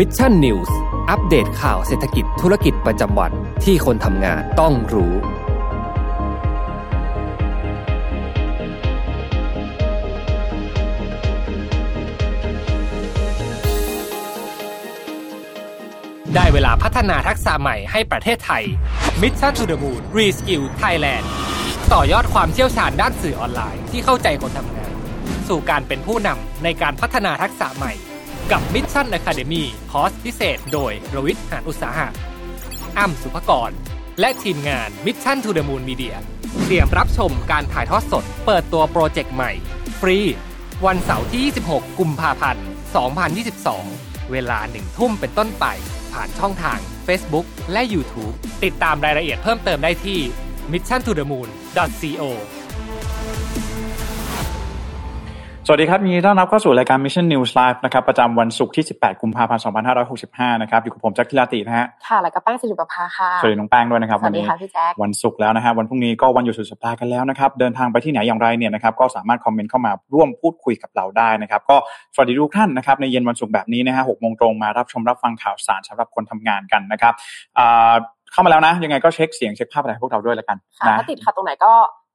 Mission News อัปเดตข่าวเศรษฐกิจธุรกิจประจำวันที่คนทำงานต้องรู้ ได้เวลาพัฒนาทักษะใหม่ให้ประเทศไทย Mission to the Moon Reskill Thailand ต่อยอดความเชี่ยวชาญด้านสื่อออนไลน์ที่เข้าใจคนทำงาน สู่การเป็นผู้นำในการพัฒนาทักษะใหม่ กับ Mission Academy คอร์สพิเศษโดยรวิทหานอุตสาหะอ้ำสุภกร และทีมงาน Mission to the Moon Media เตรียมรับชมการถ่ายทอดสด เปิดตัวโปรเจกต์ใหม่ ฟรี วันเสาร์ที่ 26 กุมภาพันธ์ 2022 เวลาหนึ่งทุ่มเป็นต้นไป ผ่านช่องทาง Facebook และ YouTube ติดตามรายละเอียดเพิ่มเติมได้ที่ mission สวัสดีครับยินดีต้อนรับเข้าสู่รายการ Mission News Live นะครับประจำวันศุกร์ที่ 18 กุมภาพันธ์ 2565 นะครับอยู่กับผมแจ็คทิลาตินะฮะค่ะ แล้วก็แป้งสิริประภาค่ะ สวัสดีน้องแป้งด้วยนะครับสวัสดีนี้ค่ะพี่แจ๊ควันศุกร์แล้วนะฮะวันพรุ่งนี้ก็วันหยุดสุดสัปดาห์กันแล้วนะครับ เดินทางไปที่ไหนอย่างไรเนี่ยนะครับก็สามารถคอมเมนต์เข้ามาร่วมพูดคุยกับเราได้นะครับ ก็สวัสดีทุกท่านนะครับในเย็นวันศุกร์แบบนี้นะฮะหกโมงตรงมารับชมรับฟังข่าวสารสำหรับคนทำงานกันนะครับอ่าเข้ามาแล้วนะยังไงก็เช็คเสียงเช็คภาพอะไรให้พวกเราด้วยแล้วกันค่ะนะถ้าติดขัดตรงไหนก็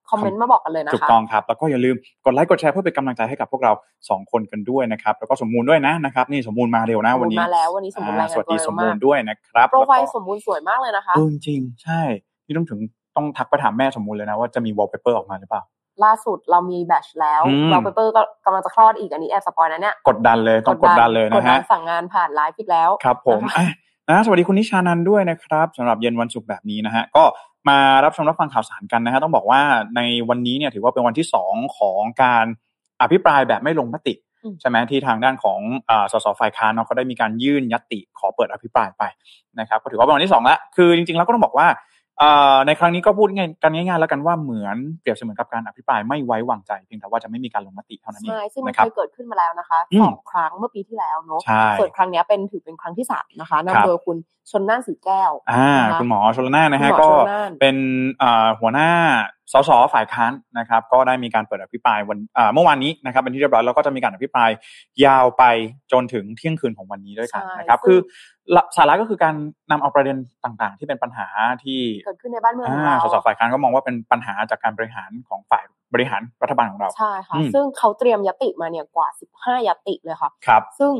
คอมเมนต์มาบอกกันเลยนะคะถูกต้องครับ แล้วก็อย่าลืมกดไลค์กดแชร์เพื่อเป็นกำลังใจให้กับพวกเราสองคนกันด้วยนะครับ แล้วก็สมมูลด้วยนะนะครับ นี่สมมูลมาเร็วนะสมวันบูรนี้ณ์มาแล้ววันนี้สมบูรณ์รายอ่างานสวัสตัวดีเร็สวมมามูกลด้วยนะครับโปรไฟล์แล้วก็สมบูรณ์สวยมากเลยนะคะเออจริงๆใช่นี่ต้องถึงต้องทักไปถามแม่สมมูลเลยนะว่าจะมีวอลเปเปอร์ออกมาหรือเปล่าล่าสุดเรามีแบตชแล้วอืมเราเปเปอร์ก็กำลังจะคลอดอีกอันนี้แอบสปอยนะเนี่ยกดดันเลยต้องกดดันเลยกดนะดัฮะนสั่งงานผ่านไลฟ์อีกแล้วครับผม นะคะอะนะสวัสดีคุณนิชานันท์ด้วยนะครับสำหรับเย็นวันศุกร์แบบนี้นะฮะก็มารับชมรับฟังข่าวสารกันนะฮะต้องบอกว่าในวันนี้เนี่ยถือว่าเป็นวันที่สองของการอภิปรายแบบไม่ลงมติอืมใช่ไหมที่ทางด้านของอ่าสสฝ่ายค้านเนาะเขาได้มีการยื่นยติขอเปิดอภิปรายไปนะครับก็ถือว่าเป็นวันที่สองแล้วคือจริงๆแล้วก็ต้องบอกว่าอ่า ในครั้งนี้ก็พูดง่ายกันง่ายๆแล้วกันว่าเหมือนเปรียบเสมือนกับการอภิปรายไม่ไว้วางใจ เพียงแต่ว่าจะไม่มีการลงมติเท่านั้นเองใช่ซึ่งมันนะครัเคบยเกิดขึ้นมาแล้วนะคะอืมสองครั้งเมื่อปีที่แล้วเนอะใช่ส่วนครั้งเนี้ยเป็นถือเป็นครั้งที่สามนะคะครับนำโดยคุณชนน่านสีแก้วอ่านะคะคุณหมอชลนานนะฮะคุณหมอก็ชลน่านเป็นอ่าหัวหน้า สสฝ่ายค้านนะครับก็ได้มีการเปิดอภิปรายวันอ่าเมื่อวานนี้นะครับเป็นที่เรียบร้อยแล้วก็จะมีการอภิปรายยาวไปจนถึงเที่ยงคืนของวันนี้ด้วยกันใช่นะครับซึ่งคือละสาระก็คือการนำเอาประเด็นต่างๆ ที่เป็นปัญหาที่เกิดขึ้นในบ้านเมืองของอ่าเราสสฝ่ายค้านก็มองว่าเป็นปัญหาจากการบริหารของฝ่ายบริหารรัฐบาลของเราใช่ค่ะอืมซึ่งเขาเตรียมยติมาเนี่ยกว่า 15ยติเลยค่ะครับซึ่ง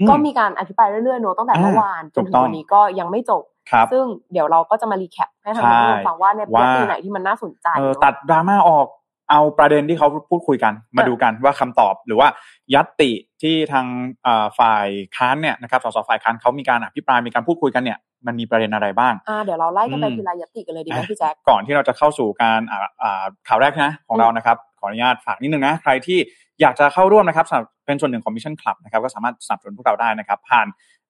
อืมก็มีการอภิปรายเรื่อยๆเนอะตั้งแต่อ่าเมื่อวานจถูนกถึงต้องวันนี้ก็ยังไม่จบครับ ซึ่งเดี๋ยวเราก็จะมารีแคปให้ทางใช่ผู้ฟังว่าในว่ายติไหนที่มันน่าสนใจเออเนอะตัดดราม่าออกเอาประเด็นที่เขาพูดคุยกัน มาอะดูกันว่าคำตอบหรือว่ายัตติที่ทางเอ่อฝ่ายค้านเนี่ยนะครับสสฝ่ายค้านเขามีการอภิปรายมีการพูดคุยกันเนี่ยมันมีประเด็นอะไรบ้างอ่าเดี๋ยวเราไล่กันไปอืมทีละยติกันเลยดีไหมอะพี่แจ๊คก่อนที่เราจะเข้าสู่การอ่าอ่าข่าวแรกนะของอืมเรานะครับ ขออนุญาตฝากนิดนึงนะ ใครที่อยากจะเข้าร่วมนะครับสำหรับเป็นส่วนหนึ่งของ Mission Club นะครับก็สามารถสนับสนุนพวกเราได้นะครับ ผ่าน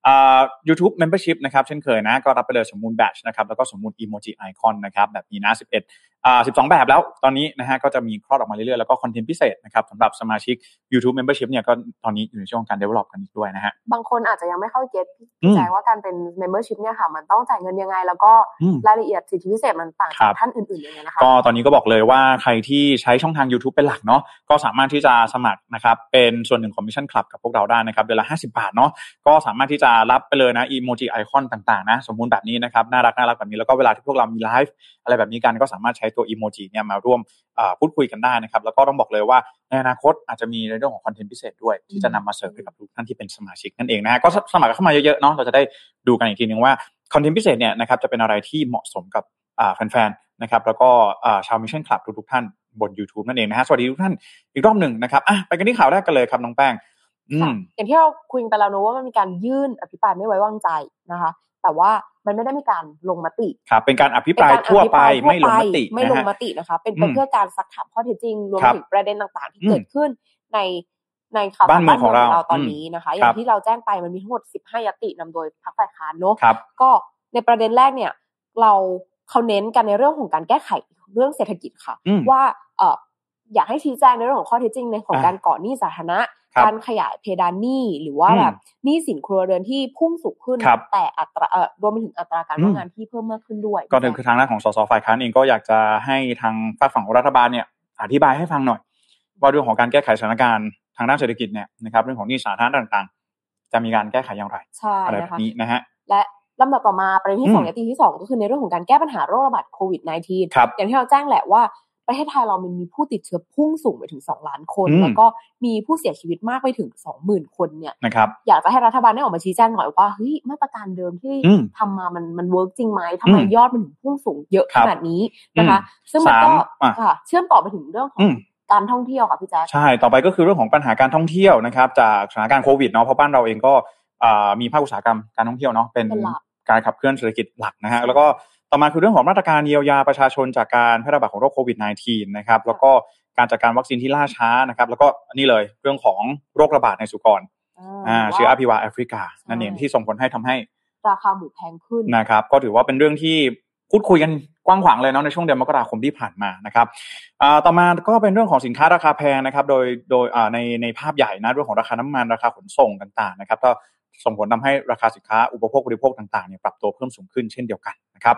อ่า YouTube Membership นะครับเช่นเคยนะ ก็รับไปเลยสมมูลแบชนะครับ แล้วก็สมมูล emoji icon นะครับ แบบนี้นะ 11อ่า12 แบบแล้วตอนนี้นะฮะก็จะมีคลอดออกมาเรื่อยๆ แล้วก็คอนเทนต์พิเศษนะครับสำหรับสมาชิก YouTube Membership เนี่ยก็ตอนนี้อยู่ในช่วงการ develop กันอีกด้วยนะฮะบางคนอาจจะยังไม่เข้า getอืพี่แจ๊คว่าการเป็น membership เนี่ยค่ะมันต้องจ่ายเงินยังไง แล้วก็อืมรายละเอียดสิทธิพิเศษมันต่างครับจากบท่านอื่นๆยังไงนะคะก็ตอนนี้ก็บอกเลยว่าใครที่ใช้ช่องทาง YouTube เป็นหลักเนาะก็สามารถที่จะสมัครนะครับเป็นส่วนหนึ่งของ Mission Club กับพวกเราได้นะครับเดือนละ 50 บาทเนาะก็สามารถที่จะรับไปเลยนะอีโมจิไอคอนต่างๆนะสมมุติแบบนี้นะครับน่ารักน่ารักแบบนี้แล้วก็เวลาที่พวกเรามีไลฟ์อะไรแบบนี้กันก็สามารถใช้ตัวอีโมจิเนี่ยมาร่วมอ่าพูดคุยกันได้นะครับ แล้วก็ต้องบอกเลยว่าในอนาคตอาจจะมีในเรื่องของคอนเทนต์พิเศษด้วย ที่จะนำมาเสิร์ฟให้กับทุกท่านที่เป็นสมาชิกนั่นเองนะฮะก็สมัครเข้ามาเยอะๆเนาะเราจะได้ดูกันอีกทีนึงว่าคอนเทนต์พิเศษเนี่ยนะครับจะเป็นอะไรที่เหมาะสมกับอ่าแฟนๆนะครับแล้วก็อ่าชาว Mission Club ทุกๆท่านบน YouTube นั่นเองนะฮะสวัสดีทุกท่านอีกรอบหนึ่งนะครับอะไปกันที่ข่าวแรกกันเลยครับน้องแป้งอืมค่ะอย่างที่เราคุยกันไปแล้วเนอะว่ามันมีการยื่นอภิปรายไม่ไว้วางใจนะคะ แต่ว่ามันไม่ได้มีการลงมติครับเป็นการอภิปรายเป็นการทั่วไปอภิปรายไม่ลงมติไม่ลงนะฮะมตินะคะเป็นอืมเป็นเพื่อการซักถามข้อเท็จจริงรวมครับถึงประเด็นต่างๆ ที่อืมเกิดขึ้นในในข่าวบ้านเมืองของเราตอนอืมนี้นะคะอคย่ารังบที่เราแจ้งไปมันมีทั้งหมด 15 ยตินำโดยพรรคฝ่ายค้านเนอะครับก็ในประเด็นแรกเนี่ย เราเขาเน้นกันในเรื่องของการแก้ไขเรื่องเศรษฐกิจค่ะอืมว่าเอออยากให้ชี้แจงในเรื่องของข้อเท็จจริงในของอ่าการก่อหนี้สาธารณะครับการขยายเพดานหนี้หรือว่าอืมแบบหนี้สินครัวเรือนที่พุ่งสูงขึ้นครับแต่อัตราเอ่อรวมไปถึงอัตราการอืมว่างงานที่เพิ่มมากขึ้นด้วย ก็คือทางด้านของสสฝ่ายค้านเองก็อยากจะให้ทางฝากฝั่งของรัฐบาลเนี่ยอธิบายให้ฟังหน่อย ว่าเรื่องของการแก้ไขสถานการณ์ทางด้านเศรษฐกิจเนี่ยนะครับเรื่องของหนี้สาธารณะต่างจะมีการแก้ไขอย่างไรใช่อะไรแบบนี้นะคะนะฮะและลำดับต่อมาประเด็นที่สองอืมญัตติที่สองก็คือในเรื่องของการแก้ปัญหาโรคระบาดโควิด -19 ครับอย่างที่เราแจ้งแหละว่า ประเทศไทยเรามันมีผู้ติดเชื้อพุ่งสูงไปถึง 2 ล้านคนอืมแล้วก็มีผู้เสียชีวิตมากไปถึง 20,000 คนเนี่ยนะครับอยากจะให้รัฐบาลได้ออกมาชี้แจงหน่อยว่าเฮ้ยมาตรการเดิมที่อืมทำมามันมัน work จริงไหมทำไมอืมยอดมันถึงพุ่งสูงเยอะขนาดนี้ครับนะคะอืมซึ่งมันก็สามอะค่ะเชื่อมต่อไปถึงเรื่องขออืงมการท่องเที่ยวค่ะพี่แจ๊คใช่ ต่อไปก็คือเรื่องของปัญหาการท่องเที่ยวนะครับ จากสถานการณ์โควิดเนาะเพราะบ้านเราเองก็อ่ามีภาคอุตสาหกรรมการท่องเที่ยวเนาะเป็นเป็นหลักการขับเคลื่อนเศรษฐกิจหลักนะฮะแล้วก็ ต่อมาคือเรื่องของมาตรการเยียวยาประชาชนจากการแพร่ระบาดของโรคโควิด -19 นะครับแล้วก็การจัดการวัคซีนที่ล่าช้านะครับ แล้วก็นี่เลยเรื่องของโรคระบาดในสุกรอ่าเชื้ออาพิวาแอฟริกา นั่นเองที่ส่งผลให้ทำให้ราคาหมูแพงขึ้นนะครับ ก็ถือว่าเป็นเรื่องที่พูดคุยกันกว้างขวางเลยเนาะในช่วงเดือนมกราคมที่ผ่านมานะครับอ่าต่อมาก็เป็นเรื่องของสินค้าราคาแพงนะครับ โดยโดยอ่าในในภาพใหญ่นะเรื่องของราคาน้ำมันราคาขนส่งต่างๆนะครับก็ ส่งผลทำให้ราคาสินค้าอุปโภคบริโภคต่างๆเนี่ยปรับตัวเพิ่มสูงขึ้นเช่นเดียวกันนะครับ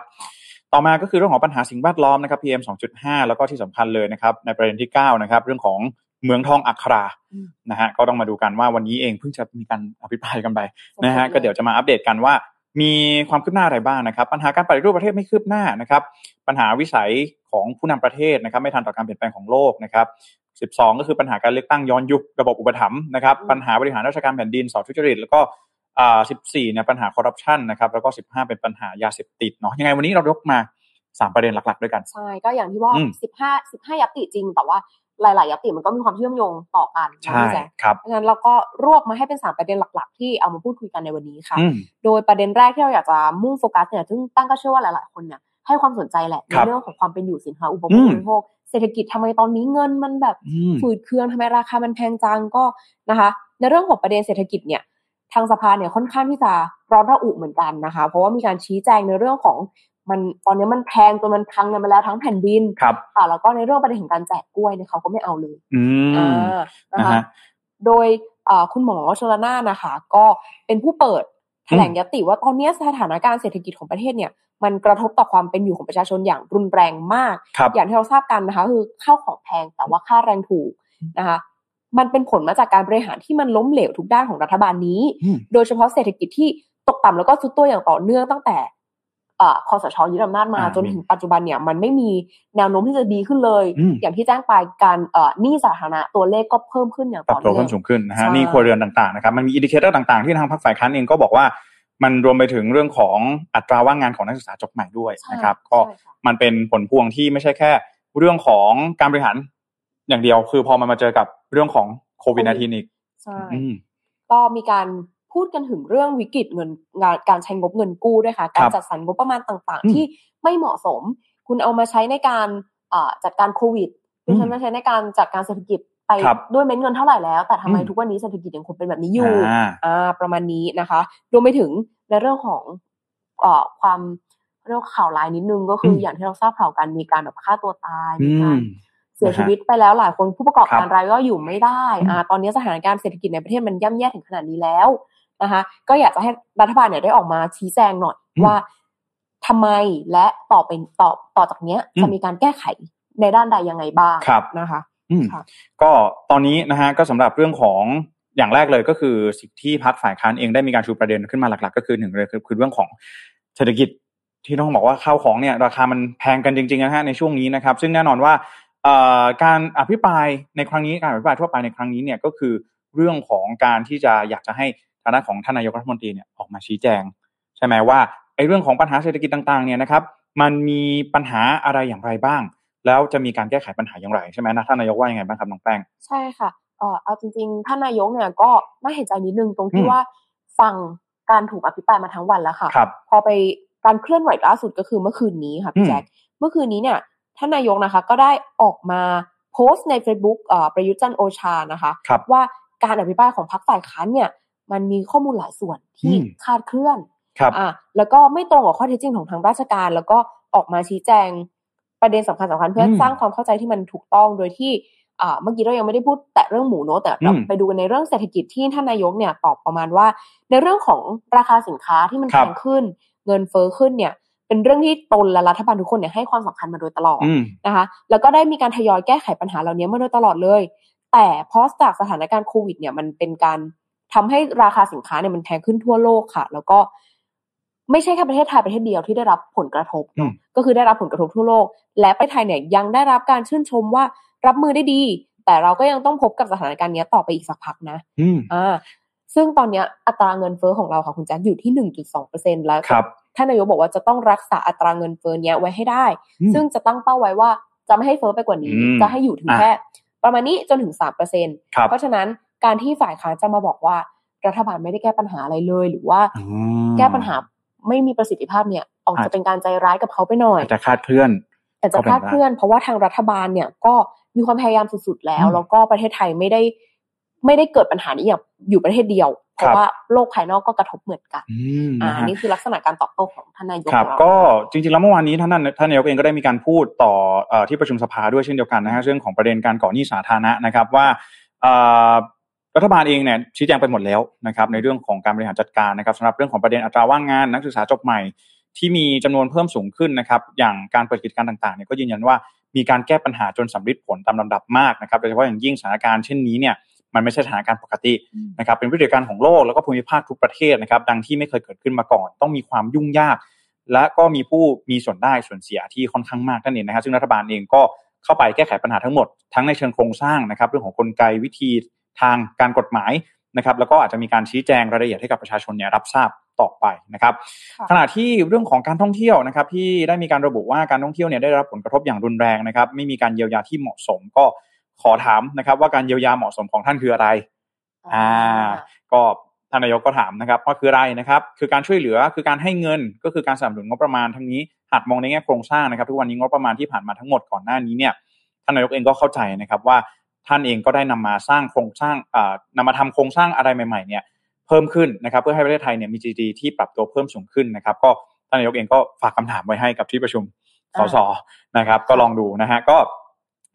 ต่อมาก็คือเรื่องของปัญหาสิ่งแวดล้อมนะครับ PM 2.5 แล้วก็ที่สำคัญเลยนะครับในประเด็นที่9นะครับเรื่องของเมืองทองอัคราอืมนะฮะก็ต้องมาดูกันว่าวันนี้เองเพิ่งจะมีการอภิปรายกันไปนะฮะสดๆเลยก็เดี๋ยวจะมาอัปเดตกันว่ามีความคืบหน้าอะไรบ้างนะครับ ปัญหาการปฏิรูปประเทศไม่คืบหน้านะครับ ปัญหาวิสัยของผู้นำประเทศนะครับ ไม่ทันต่อการเปลี่ยนแปลงของโลกนะครับ 12 ก็คือปัญหาการเลือกตั้งย้อนยุคระบบอุปถัมภ์นะครับอืมปัญหาบริหารราชการแผ่นดินสอดทุจริตแล้วก็ อ่า14เนี่ยปัญหาคอร์รัปชันนะครับแล้วก็15เป็นปัญหายาเสพติดเนาะยังไงวันนี้เรายกมาสามประเด็นหลัก ๆ ด้วยกันใช่ก็อย่างที่ว่าอืมสิบห้าสิบห้ายัตติจริง แต่ว่าหลาย ๆยัตติมันก็มีความเชื่อมโยงต่อกันนะใช่พี่แจ๊คครับเพราะฉะนั้นเราก็รวบมาให้เป็นสามประเด็นหลัก ๆ ที่เอามาพูดคุยกันในวันนี้ค่ะอืมโดยประเด็นแรกที่เราอยากจะมุ่งโฟกัสเนี่ยซึ่งตั้งก็เชื่อว่าหลาย ๆ คนเนี่ยให้ความสนใจแหละในครับเรื่องของความเป็นอยู่สินค้าอุปโภอืคมบริโภคเศรษฐกิจทำไมตอนนี้เงินมันแบบอืมฝืดเคืองทำไมราคามันแพงจังก็นะคะ ในเรื่องของประเด็นเศรษฐกิจเนี่ย ทางสภาเนี่ยค่อนข้างที่จะร้อนระอุเหมือนกันนะคะ เพราะว่ามีการชี้แจงในเรื่องของมันตอนนี้มันแพงจนมันพังกันไปแล้วทั้งแผ่นดินครับค่ะแล้วก็ในเรื่องประเด็นของการแจกกล้วยเนี่ยเขาก็ไม่เอาเลยอืมอ่านะนะคะฮะโดยเอ่อคุณหมอชลนานนะคะ ก็เป็นผู้เปิดแถลงยติว่าตอนนี้สถานการณ์เศรษฐกิจของประเทศเนี่ย มันกระทบต่อความเป็นอยู่ของประชาชนอย่างรุนแรงมากครับอย่างที่เราทราบกันนะคะ คือข้าวของแพงแต่ว่าค่าแรงถูกนะคะ มันเป็นผลมาจากการบริหารที่มันล้มเหลวทุกด้านของรัฐบาลนี้อืมโดยเฉพาะเศรษฐกิจที่ตกต่ำแล้วก็ทรุดตัวอย่างต่อเนื่องตั้งแต่เอ่อคอสชยึดอำนาจมาอ่าจนถึงปัจจุบันเนี่ยมันไม่มีแนวโน้มที่จะดีขึ้นเลยอืมอย่างที่แจ้งไปการเอ่อหนี้สาธารณะตัวเลขก็เพิ่มขึ้นอย่างปรัต่บอเนื่อเพิ่มสูงขึ้นนะฮะใช่หนี้ครัวเรือนต่างๆนะครับมันมี indicator ต่างๆ ที่ทางพรรคฝ่ายค้านเองก็บอกว่ามันรวมไปถึงเรื่องของอัตราว่างงานของนักศึกษาจบใหม่ด้วยใช่นะครับ ก็ใช่ค่ะมันเป็นผลพวงที่ไม่ใช่แค่ เรื่องของการบริหาร อย่างเดียว คือพอมันมาเจอกับเรื่องของโควิด -19 อีกใช่อืมก็มีการพูดกันถึงเรื่องวิกฤตเงินงานการใช้งบเงินกู้ด้วยค่ะ การจัดสรรงบประมาณต่างอืมๆที่ไม่เหมาะสม คุณเอามาใช้ในการเอ่อจัดการโควิดคุณใช้มาใช้ในการจัดการเศรษฐกิจไปครับด้วยเม็ดเงินเท่าไหร่แล้ว แต่ทำไมอืมทุกวันนี้เศรษฐกิจยังคงเป็นแบบนี้อยู่อ่าอ่าประมาณนี้นะคะรวมไปถึงในเรื่องของเอ่อความเรื่องข่าวร้ายนิดนึงก็คืออมอย่างที่เราทราบข่าวกันมีการแบบฆ่าตัวตายอืมีการมเสียชีวิตไปแล้วหลายคนผู้ประกอบครับการรายย่อยอยู่ไม่ได้อืมอ่าตอนนี้สถานการณ์เศรษฐกิจในประเทศมันย่ำแย่ถึงขนาดนี้แล้วนะคะ ก็อยากจะให้รัฐบาลเนี่ยได้ออกมาชี้แจงหน่อยว่าทำไมและต่อเป็นต่อต่อจากเนี้ยจะมีการแก้ไขในด้านใดยังไงบ้างครับนะคะอืมค่ะก็ตอนนี้นะฮะก็สำหรับเรื่องของอย่างแรกเลยก็คือสิ่งที่พรรคฝ่ายค้านเองได้มีการชูประเด็นขึ้นมาหลัก ๆ ก็คือหนึ่งเลยคือคือเรื่องของเศรษฐกิจที่ต้องบอกว่าข้าวของเนี่ยราคามันแพงกันจริงๆนะฮะในช่วงนี้นะครับ ซึ่งแน่นอนว่าเอ่อ การอภิปรายในครั้งนี้การอภิปรายทั่วไปในครั้งนี้เนี่ยก็คือเรื่องของการที่จะอยากจะให้ทางด้านของท่านนายกรัฐมนตรีเนี่ยออกมาชี้แจง ใช่ไหมว่าไอ้เรื่องของปัญหาเศรษฐกิจต่างๆเนี่ยนะครับมันมีปัญหาอะไรอย่างไรบ้าง แล้วจะมีการแก้ไขปัญหาอย่างไรใช่ไหมนะท่านนายกว่ายังไงบ้างครับน้องแป้งใช่ค่ะเอ่อเอาจริงๆท่านนายกเนี่ยก็น่าเห็นใจนิดนึงตรงที่อืมว่าฟังการถูกอภิปรายมาทั้งวันแล้วค่ะครับพอไปการเคลื่อนไหวล่าสุดก็คือเมื่อคืนนี้ค่ะอืพี่มแจ๊คเมื่อคืนนี้เนี่ย ท่านนายกนะคะ ก็ได้ออกมาโพสต์ใน Facebook เอ่อประยุทธ์จันทร์โอชานะคะครับว่าการอภิปรายของพรรคฝ่ายค้านเนี่ย มันมีข้อมูลหลายส่วนที่อืมคลาดเคลื่อนครับอ่าแล้วก็ไม่ตรงกับข้อเท็จจริงของทางราชการ แล้วก็ออกมาชี้แจงประเด็นสำคัญสำคัญเพื่ออมสร้างความเข้าใจที่มันถูกต้องโดยที่อ่าเมื่อกี้เรายังไม่ได้พูดแต่เรื่องหมูเนอะแต่เราอืมไปดูกันในเรื่องเศรษฐกิจที่ท่านนายกเนี่ยตอบประมาณว่า ในเรื่องของราคาสินค้าที่มันครัแพบงขึ้น เงินเฟ้อขึ้นเนี่ย เป็นเรื่องที่ตนและรัฐบาลทุกคนเนี่ยให้ความสำคัญมาโดยตลอดอืมนะคะ แล้วก็ได้มีการทยอยแก้ไขปัญหาเหล่านี้มาโดยตลอดเลย แต่เพราะจากสถานการณ์โควิด เนี่ยมันเป็นการทำให้ราคาสินค้าเนี่ยมันแพงขึ้นทั่วโลกค่ะ แล้วก็ไม่ใช่แค่ประเทศไทยประเทศเดียวที่ได้รับผลกระทบอืมก็คือได้รับผลกระทบทั่วโลก และประเทศไทยเนี่ยยังได้รับการชื่นชมว่ารับมือได้ดี แต่เราก็ยังต้องพบกับสถานการณ์เนี้ยต่อไปอีกสักพักนะอืมอ่าซึ่งตอนเนี้ยอัตราเงินเฟ้อของเราค่ะคุณแจ็คอยู่ที่หนึ่งจุดสองเปอร์เซ็นแล้วครับ ท่านนายกบอกว่าจะต้องรักษาอัตราเงินเฟ้อเนี้ยไว้ให้ได้อืมซึ่งจะตั้งเป้าไว้ว่าจะไม่ให้เฟ้อไปกว่านี้อืมจะให้อยู่ถึงอะแค่ประมาณนี้จนถึงสามเปอร์เซ็นครับเพราะฉะนั้นการที่ฝ่ายค้านจะมาบอกว่ารัฐบาลไม่ได้แก้ปัญหาอะไรเลย หรือว่าอืมแก้ปัญหาไม่มีประสิทธิภาพเนี่ยออกอาจจะเป็นการใจร้ายกับเขาไปหน่อยอาจจะคลาดเคลื่อนแต่จะก็เป็นคลาดเคลื่อน เพราะว่าทางรัฐบาลเนี่ยก็มีความพยายามสุดๆแล้วอืมแล้วก็ประเทศไทยไม่ได้ ไม่ได้เกิดปัญหานี้อย่างอยู่ประเทศเดียวเพครัราะบว่าโลกภายนอกก็กระทบเหมือนกันอืมอ่านะอันฮะนี้คือลักษณะการตอบโต้ของท่านนายกครับของเราก็จริงๆแล้วเมื่อวานนี้ท่านนั้นท่านนายกเองก็ได้มีการพูดต่อเอ่อที่ประชุมสภาด้วยเช่นเดียวกันนะฮะเรื่องของประเด็นการก่อหนี้สาธารณะนะครับว่าเอ่อรัฐบาลเองเนี่ยชี้แจงไปหมดแล้วนะครับในเรื่องของการบริหารจัดการนะครับสำหรับเรื่องของประเด็นอัตราว่างงานนักศึกษาจบใหม่ที่มีจำนวนเพิ่มสูงขึ้นนะครับ อย่างการเปิดกิจการต่างๆเนี่ยก็ยืนยันว่ามีการแก้ปัญหาจนสำเร็จผลตามลำดับมากนะครับโดยเฉพาะอย่างยิ่งสถานการณ์เช่นนี้เนี่ย มันไม่ใช่สถานการณ์ปกติอืมนะครับเป็นวิกฤตการณ์ของโลกแล้วก็ภูมิภาคทุกประเทศนะครับดังที่ไม่เคยเกิดขึ้นมาก่อน ต้องมีความยุ่งยาก และก็มีผู้มีส่วนได้ส่วนเสียที่ค่อนข้างมากนั่นเองนะครับซึ่งรัฐบาลเองก็เข้าไปแก้ไขปัญหาทั้งหมดทั้งในเชิงโครงสร้างนะครับเรื่องของกลไกวิธีทางการกฎหมายนะครับแล้วก็อาจจะมีการชี้แจงรายละเอียดให้กับประชาชนเนี่ยรับทราบต่อไปนะครับค่ะขณะที่เรื่องของการท่องเที่ยวนะครับที่ได้มีการระบุว่าการท่องเที่ยวเนี่ยได้รับผลกระทบอย่างรุนแรงนะครับ ไม่มีการเยียวยาที่เหมาะสมก็ ขอถามนะครับ ว่าการเยียวยาเหมาะสมของท่านคืออะไร อ่า ก็ท่านนายกก็ถามนะครับว่าคืออะไรนะครับ คือการช่วยเหลือคือการให้เงินก็คือการสนับสนุนงบประมาณทั้งนี้หากมองในแง่โครงสร้างนะครับ ทุกวันนี้งบประมาณที่ผ่านมาทั้งหมดก่อนหน้านี้เนี่ยท่านนายกเองก็เข้าใจนะครับว่าท่านเองก็ได้นำมาสร้างโครงสร้างอ่านำมาทำโครงสร้างอะไรใหม่ๆเนี่ยเพิ่มขึ้นนะครับ เพื่อให้ประเทศไทยเนี่ยมี GDP ที่ปรับตัวเพิ่มสูงขึ้นนะครับ ก็ท่านนายกเองก็ฝากคำถามไว้ให้กับที่ประชุมสสนะครับ ก็ลองดูนะฮะก็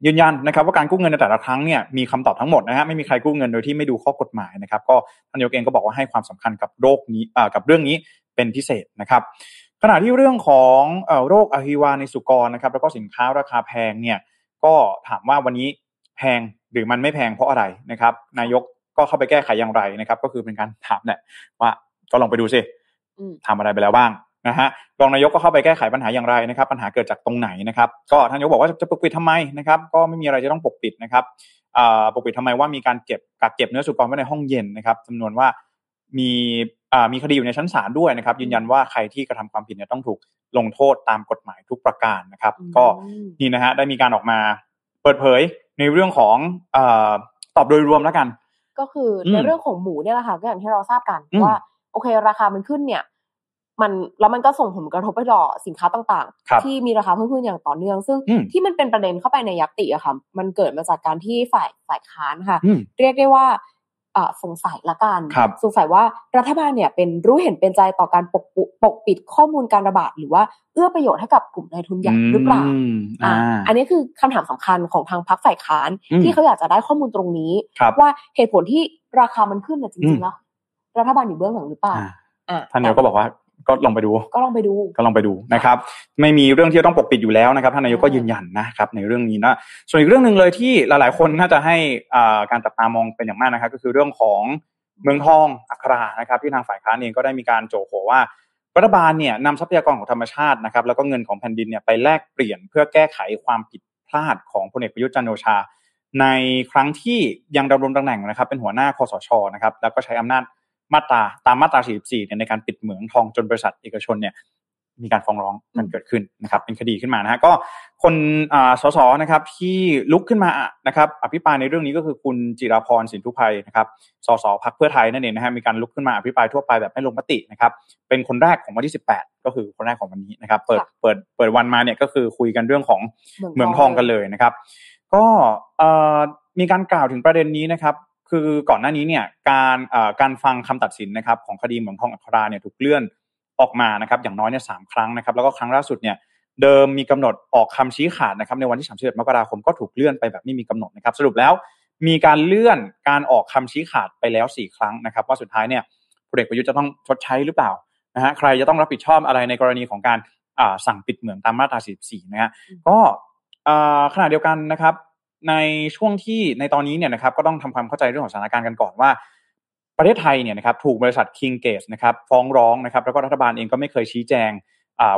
ยืนยันนะครับว่าการกู้เงินในแต่ละครั้งเนี่ยมีคำตอบทั้งหมดนะฮะไม่มีใครกู้เงินโดยที่ไม่ดูข้อกฎหมายนะครับก็ท่านนายกเองก็บอกว่าให้ความสำคัญกับโรคนี้อ่ากับเรื่องนี้เป็นพิเศษนะครับขณะที่เรื่องของเอ่อโรคอหิวาในสุกรนะครับแล้วก็สินค้าราคาแพงเนี่ยก็ถามว่าวันนี้แพงหรือมันไม่แพงเพราะอะไรนะครับนายกก็เข้าไปแก้ไขอย่างไรนะครับ ก็คือเป็นการถามแหละว่าก็ลองไปดูสิอืมทำอะไรไปแล้วบ้าง นะฮะรองนายกก็เข้าไปแก้ไขปัญหาอย่างไรนะครับ ปัญหาเกิดจากตรงไหนนะครับก็ท่านนายกบอกว่าจะปกปิดทำไมนะครับก็ไม่มีอะไรจะต้องปกปิดนะครับอ่าปกปิดทำไมว่ามีการเก็บกักเก็บเนื้อสุกรไว้ในห้องเย็นนะครับจำนวนว่ามีอ่ามีคดีอยู่ในชั้นศาลด้วยนะครับ ยืนยันว่าใครที่กระทำความผิดเนี่ยต้องถูกลงโทษตามกฎหมายทุกประการนะครับอืมก็นี่นะฮะได้มีการออกมาเปิดเผยในเรื่องของอาตอบโดยรวมแล้วกัน ก็คืออมในเรื่องของหมูเนี่ยแหละค่ะก็อย่างที่เราทราบกันอืมว่าโอเค ราคามันขึ้นเนี่ย มันแล้วมันก็ส่งผลกระทบไปต่อสินค้าต่างครับๆที่มีราคาเพิ่มขึ้นอย่างต่อเนื่อง ซึ่งอืมที่มันเป็นประเด็นเข้าไปในยัตติอะค่ะ มันเกิดมาจากการที่ฝ่ายฝ่ายค้านค่ะอืมเรียกได้ว่าอ่าสงสัยละกันครับสงสัยว่ารัฐบาลเนี่ยเป็นรู้เห็นเป็นใจต่อการปกปุปกปิดข้อมูลการระบาด หรือว่าเอื้อประโยชน์ให้กับกลุ่มนายทุนใหญ่หรือเปล่ามอ่าอ่าอันนี้คือคำถามสำคัญของทางพรรคฝ่ายค้านอืมที่เขาอยากจะได้ข้อมูลตรงนี้ครับว่าเหตุผลที่ราคามันขึ้นเนี่ยจอืริมงๆแล้วรัฐบาลอยู่เบื้องหลังหรือเปล่าอ่าอ่าท่านนายกก็บอกว่า ก็ลองไปดู ก็ลองไปดู ก็ลองไปดูนะครับ ไม่มีเรื่องที่จะต้องปกปิดอยู่แล้วนะครับท่านนายกก็ยืนยันนะครับในเรื่องนี้นะ ส่วนอีกเรื่องหนึ่งเลยที่หลาย ๆ คนน่าจะให้อ่าการจับตามองเป็นอย่างมากนะครับ ก็คือเรื่องของเมืองทองอัครานะครับ ที่ทางฝ่ายค้านเองก็ได้มีการโจโฉว่ารัฐบาลเนี่ยนำทรัพยากรของธรรมชาตินะครับ แล้วก็เงินของแผ่นดินเนี่ยไปแลกเปลี่ยนเพื่อแก้ไขความผิดพลาดของพลเอกประยุทธ์จันทร์โอชา ในครั้งที่ยังดำรงตำแหน่งนะครับ เป็นหัวหน้าคอสชนะครับ แล้วก็ใช้อำนาจ มาตราตามมาตรา 44 เนี่ยในการปิดเหมืองทองจนบริษัทเอกชนเนี่ยมีการฟ้องร้องกันเกิดขึ้นนะครับ เป็นคดีขึ้นมานะฮะก็คนอ่าสสนะครับที่ลุกขึ้นมานะครับอภิปรายในเรื่องนี้ก็คือคุณจิราพรสินทุภัยนะครับสสพักเพื่อไทยนั่นเองนะฮะมีการลุกขึ้นมาอภิปรายทั่วไปแบบไม่ลงมตินะครับเป็นคนแรกของวันที่ 18 ก็คือคนแรกของวันนี้นะครับ เปิดค่ะเปิดเปิดวันมาเนี่ยก็คือคุยกันเรื่องของเหมืองทองกันเลยนะครับ ก็เอ่อมีการกล่าวถึงประเด็นนี้นะครับ คือก่อนหน้านี้เนี่ยการการฟังคำตัดสินนะครับของคดีเหมืองทองอัคราเนี่ยถูกเลื่อนออกมานะครับอย่างน้อยเนี่ยสามครั้งนะครับแล้วก็ครั้งล่าสุดเนี่ยเดิมมีกำหนดออกคำชี้ขาดนะครับในวันที่ 31 มกราคมก็ถูกเลื่อนไปแบบไม่มีกำหนดนะครับสรุปแล้วมีการเลื่อนการออกคำชี้ขาดไปแล้วสี่ครั้งนะครับ ว่าสุดท้ายเนี่ยพลเอกประยุทธ์จะต้องชดใช้หรือเปล่านะฮะใครจะต้องรับผิดชอบอะไรในกรณีของการสั่งปิดเหมืองตามมาตรา 44 นะฮะก็ขณะเดียวกันนะครับ ในช่วงที่ในตอนนี้เนี่ยนะครับก็ต้องทำความเข้าใจเรื่องของสถานการณ์กันก่อนว่า ประเทศไทยเนี่ยนะครับถูกบริษัท King Gate นะครับฟ้องร้องนะครับแล้วก็รัฐบาลเองก็ไม่เคยชี้แจง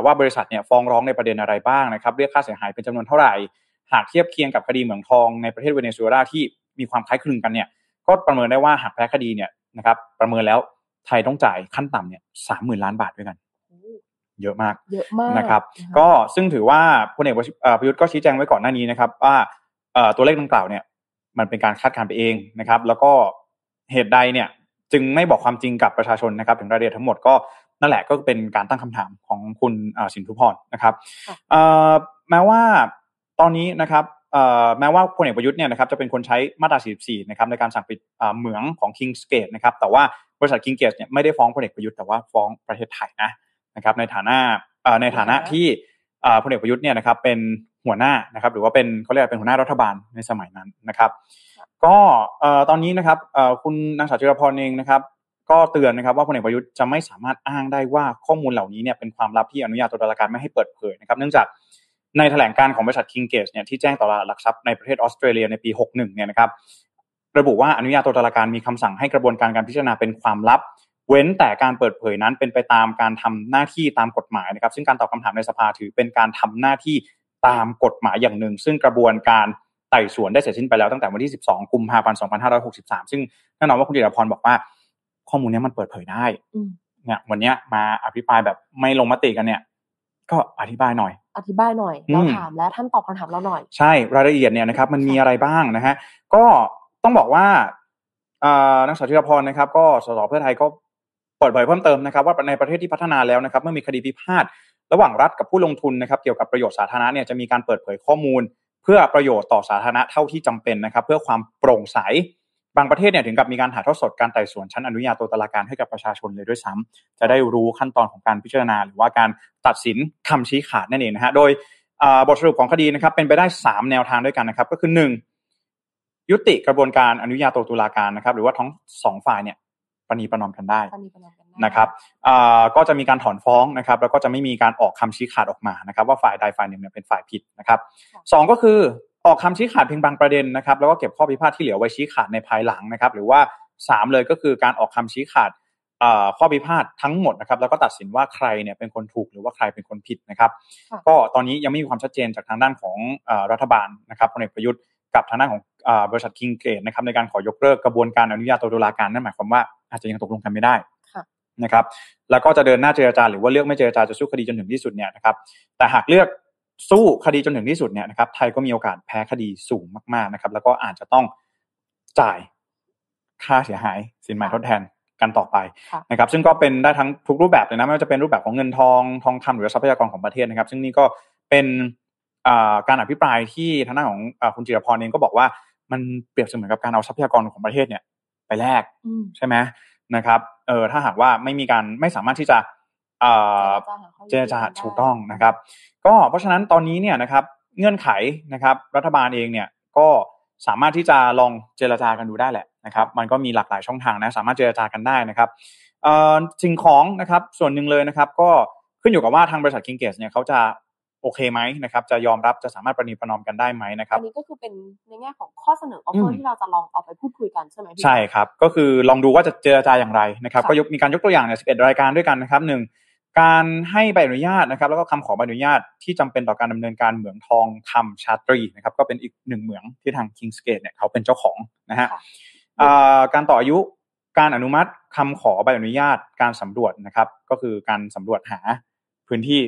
ว่าบริษัทเนี่ยฟ้องร้องในประเด็นอะไรบ้างนะครับเรียกค่าเสียหายเป็นจำนวนเท่าไหร่ หากเทียบเคียงกับคดีเหมืองทองในประเทศเวเนซุเอลาที่มีความคล้ายคลึงกันเนี่ยก็ประเมินได้ว่าหากแพ้คดีเนี่ยนะครับประเมินแล้วไทยต้องจ่ายขั้นต่ำเนี่ยสามหมื่นล้านบาทด้วยกัน เยอะมากเยอะมากนะครับ ก็ซึ่งถือว่าพลเอกประยุทธ์ก็ชี้แจงไว้ก่อนหน้านี้นะครับว่า ตัวเลขดังกล่าวเนี่ยมันเป็นการคาดการณ์ไปเองนะครับ แล้วก็เหตุใดเนี่ยจึงไม่บอกความจริงกับประชาชนนะครับ ถึงรายละเอียดทั้งหมดก็นั่นแหละก็เป็นการตั้งคำถามของคุณสินทุพรนะครับแม้ว่าตอนนี้นะครับแม้ว่าพลเอกประยุทธ์เนี่ยนะครับจะเป็นคนใช้มาตรา 44 นะครับในการสั่งปิดเหมืองของ Kings Gate นะครับแต่ว่าบริษัท Kings Gate เนี่ยไม่ได้ฟ้องพลเอกประยุทธ์แต่ว่าฟ้องประเทศไทยนะนะครับในฐานะในฐานะที่พลเอกประยุทธ์เนี่ยนะครับเป็น หัวหน้านะครับหรือว่าเป็นเขาเรียกเป็นหัวหน้ารัฐบาลในสมัยนั้นนะครับ ก็ตอนนี้นะครับคุณนางสาวจิรพรเองนะครับ ก็เตือนนะครับว่าพลเอกประยุทธ์จะไม่สามารถอ้างได้ว่าข้อมูลเหล่านี้เนี่ยเป็นความลับที่อนุญาตตุลาการไม่ให้เปิดเผยนะครับ เนื่องจากในแถลงการของบริษัท King Gate เนี่ยที่แจ้งต่อตลาดหลักทรัพย์ในประเทศออสเตรเลียในปี 61 เนี่ยนะครับระบุว่าอนุญาโตตุลาการมีคำสั่งให้กระบวนการการพิจารณาเป็นความลับ เว้นแต่การเปิดเผยนั้นเป็นไปตามการทำหน้าที่ตามกฎหมายนะครับ ซึ่งการตอบคาถามในสภาถือเป็นการทำหน้าที่ ตามกฎหมายอย่างหนึ่ง ซึ่งกระบวนการไต่สวนได้เสร็จสิ้นไปแล้วตั้งแต่วันที่ 12 กุมภาพันธ์ 2563 ซึ่งแน่นอนว่าคุณจิรพรบอกว่า ข้อมูลนี้มันเปิดเผยได้เนี่ยวันนี้มาอภิปรายแบบไม่ลงมติกันเนี่ย ก็อธิบายหน่อย อธิบายหน่อยเราถามแล้วท่านตอบคำถามเราหน่อย ใช่รายละเอียดเนี่ยนะครับ มันมีอะไรบ้างนะฮะก็ต้องบอกว่านักสาวธิรพรนะครับ ก็สสเพื่อไทยก็เปิดเผยเพิ่มเติมนะครับ ว่าในประเทศที่พัฒนาแล้วนะครับ เมื่อมีคดีพิพาท ระหว่างรัฐกับผู้ลงทุนนะครับเกี่ยวกับประโยชน์สาธารณะเนี่ยจะมีการเปิดเผยข้อมูล เพื่อประโยชน์ต่อสาธารณะเท่าที่จำเป็นนะครับ เพื่อความโปร่งใสบางประเทศเนี่ยถึงกับมีการถ่ายทอดสดการไต่สวนชั้นอนุญาโตตุลาการให้กับประชาชนเลยด้วยซ้ำจะได้รู้ขั้นตอนของการพิจารณา หรือว่าการตัดสินคำชี้ขาดนั่นเองนะฮะโดยบทสรุปของคดีนะครับเป็นไปได้ 3 แนวทางด้วยกันนะครับ ก็คือ 1 ยุติกระบวนการอนุญาโตตุลาการนะครับ หรือว่าทั้งสองฝ่ายเนี่ยปณีประนอมกันได้ นะครับก็จะมีการถอนฟ้องนะครับ แล้วก็จะไม่มีการออกคำชี้ขาดออกมานะครับ ว่าฝ่ายใดฝ่ายหนึ่งเนี่ยเป็นฝ่ายผิดนะครับสองก็คือออกคำชี้ขาดเพียงบางประเด็นนะครับ แล้วก็เก็บข้อพิพาทที่เหลือไว้ชี้ขาดในภายหลังนะครับ หรือว่า 3 เลยก็คือการออกคำชี้ขาดข้อพิพาททั้งหมดนะครับ แล้วก็ตัดสินว่าใครเนี่ยเป็นคนถูกหรือว่าใครเป็นคนผิดนะครับ ก็ตอนนี้ยังไม่มีความชัดเจนจากทางด้านของรัฐบาลนะครับพลเอกประยุทธ์กับทางด้านของบริษัทคิงเกตนะครับในการขอยกเลิกกระบวนการอนุญาโตตุลาการนั่นหมายความว่าอาจจะยังตกลงกันไม่ได้ นะครับแล้วก็จะเดินหน้าเจรจาหรือว่าเลือกไม่เจรจาจะสู้คดีจนถึงที่สุดเนี่ยนะครับแต่หากเลือกสู้คดีจนถึงที่สุดเนี่ยนะครับไทยก็มีโอกาสแพ้คดีสูงมากๆนะครับ แล้วก็อาจจะต้องจ่ายค่าเสียหายสินไหมทดแทนกันต่อไปนะครับ ซึ่งก็เป็นได้ทั้งทุกรูปแบบเลยนะไม่ว่าจะเป็นรูปแบบของเงินทองทองคำหรือทรัพยากรของประเทศนะครับ ซึ่งนี่ก็เป็นการอภิปรายที่ทางด้านของคุณจิรพรเองก็บอกว่ามันเปรียบเสมือนกับการเอาทรัพยากรของประเทศเนี่ย ไปแลกใช่ไหม นะครับเออถ้าหากว่าไม่มีการไม่สามารถที่จะเจรจาถูกต้องนะครับ ก็เพราะฉะนั้นตอนนี้เนี่ยนะครับเงื่อนไขนะครับ รัฐบาลเองเนี่ยก็สามารถที่จะลองเจรจากันดูได้แหละนะครับ มันก็มีหลากหลายช่องทางนะสามารถเจรจากันได้นะครับสิ่งของนะครับส่วนหนึ่งเลยนะครับ ก็ขึ้นอยู่กับว่าทางบริษัทคิงส์เกตเนี่ยเขาจะ โอเคไหมนะครับจะยอมรับจะสามารถประนีประนอมกันได้ไหมนะครับอันนี้ก็คือเป็นในแง่ของข้อเสนอ offer ที่เราจะลองเอาไปพูดคุยกันใช่ไหมใช่ครับ ก็คือลองดูว่าจะเจรจาอย่างไรนะครับก็ยกมีการยกตัวอย่างเนี่ยสิบเอ็ดรายการด้วยกันนะครับหนึ่งการให้ใบอนุญาตนะครับ แล้วก็คำขอใบอนุญาตที่จำเป็นต่อการดำเนินการเหมืองทองคำชาตรีนะครับก็เป็นอีกหนึ่งเหมืองที่ทาง Kings Gate เนี่ยเขาเป็นเจ้าของนะฮะการต่ออายุการอนุมัติคำขอใบอนุญาตการสำรวจนะครับ ก็คือการสำรวจหาพื้นที่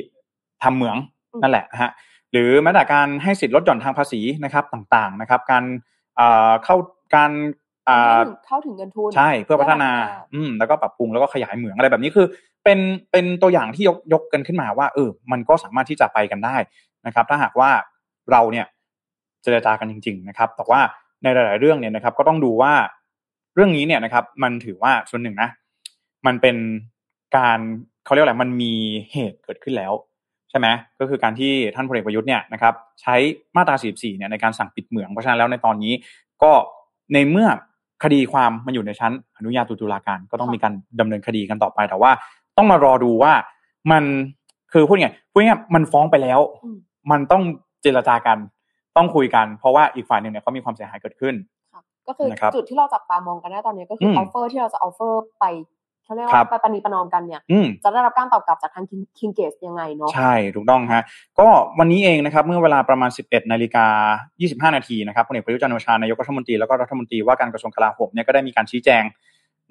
ทำเหมือง นั่นแหละฮะหรือแม้แต่การให้สิทธิลดหย่อนทางภาษีนะครับต่างๆนะครับ การเข้าการเข้าถึงเงินทุนใช่เพื่อพัฒนาอืมแล้วก็ปรับปรุงแล้วก็ขยายเหมืองอะไรแบบนี้คือ เป็นเป็นตัวอย่างที่ยกยกกันขึ้นมาว่าเออมันก็สามารถที่จะไปกันได้นะครับ ถ้าหากว่าเราเนี่ยเจรจากันจริง ๆ นะครับ แต่ว่าในหลาย ๆ เรื่องเนี่ยนะครับ ก็ต้องดูว่าเรื่องนี้เนี่ยนะครับ มันถือว่าส่วนหนึ่งนะ มันเป็นการเขาเรียกอะไรมันมีเหตุเกิดขึ้นแล้วใช่ไหมก็คือการที่ท่านพลเอกประยุทธ์เนี่ยนะครับใช้มาตรา 44 เนี่ยในการสั่งปิดเหมือง เพราะฉะนั้นแล้วในตอนนี้ก็ในเมื่อคดีความมันอยู่ในชั้นอนุญาโตตุลาการก็ต้องมีการดำเนินคดีกันต่อไป แต่ว่าต้องมารอดูว่ามันคือพูดไงพูดง่ายมันฟ้องไปแล้ว มันต้องเจรจากันต้องคุยกัน เพราะว่าอีกฝ่ายหนึ่งเนี่ยเขามีความเสียหายเกิดขึ้นก็คือนะครับจุดที่เราจับตามองกันได้ตอนนี้ก็คืออืม offer ที่เราจะ offer ไป เขาเรียกว่าครับไปประนีประนอมกันเนี่ยอืมจะได้รับการตอบกลับจากทางคิงส์เกตยังไงเนาะใช่ถูกต้องฮะก็วันนี้เองนะครับเมื่อเวลาประมาณ 11นาฬิกา25 นาทีนะครับพลเอกประยุทธ์จันทร์โอชานายกรัฐมนตรีแล้วก็รัฐมนตรีว่าการกระทรวงกลาโหมเนี่ยก็ได้มีการชี้แจง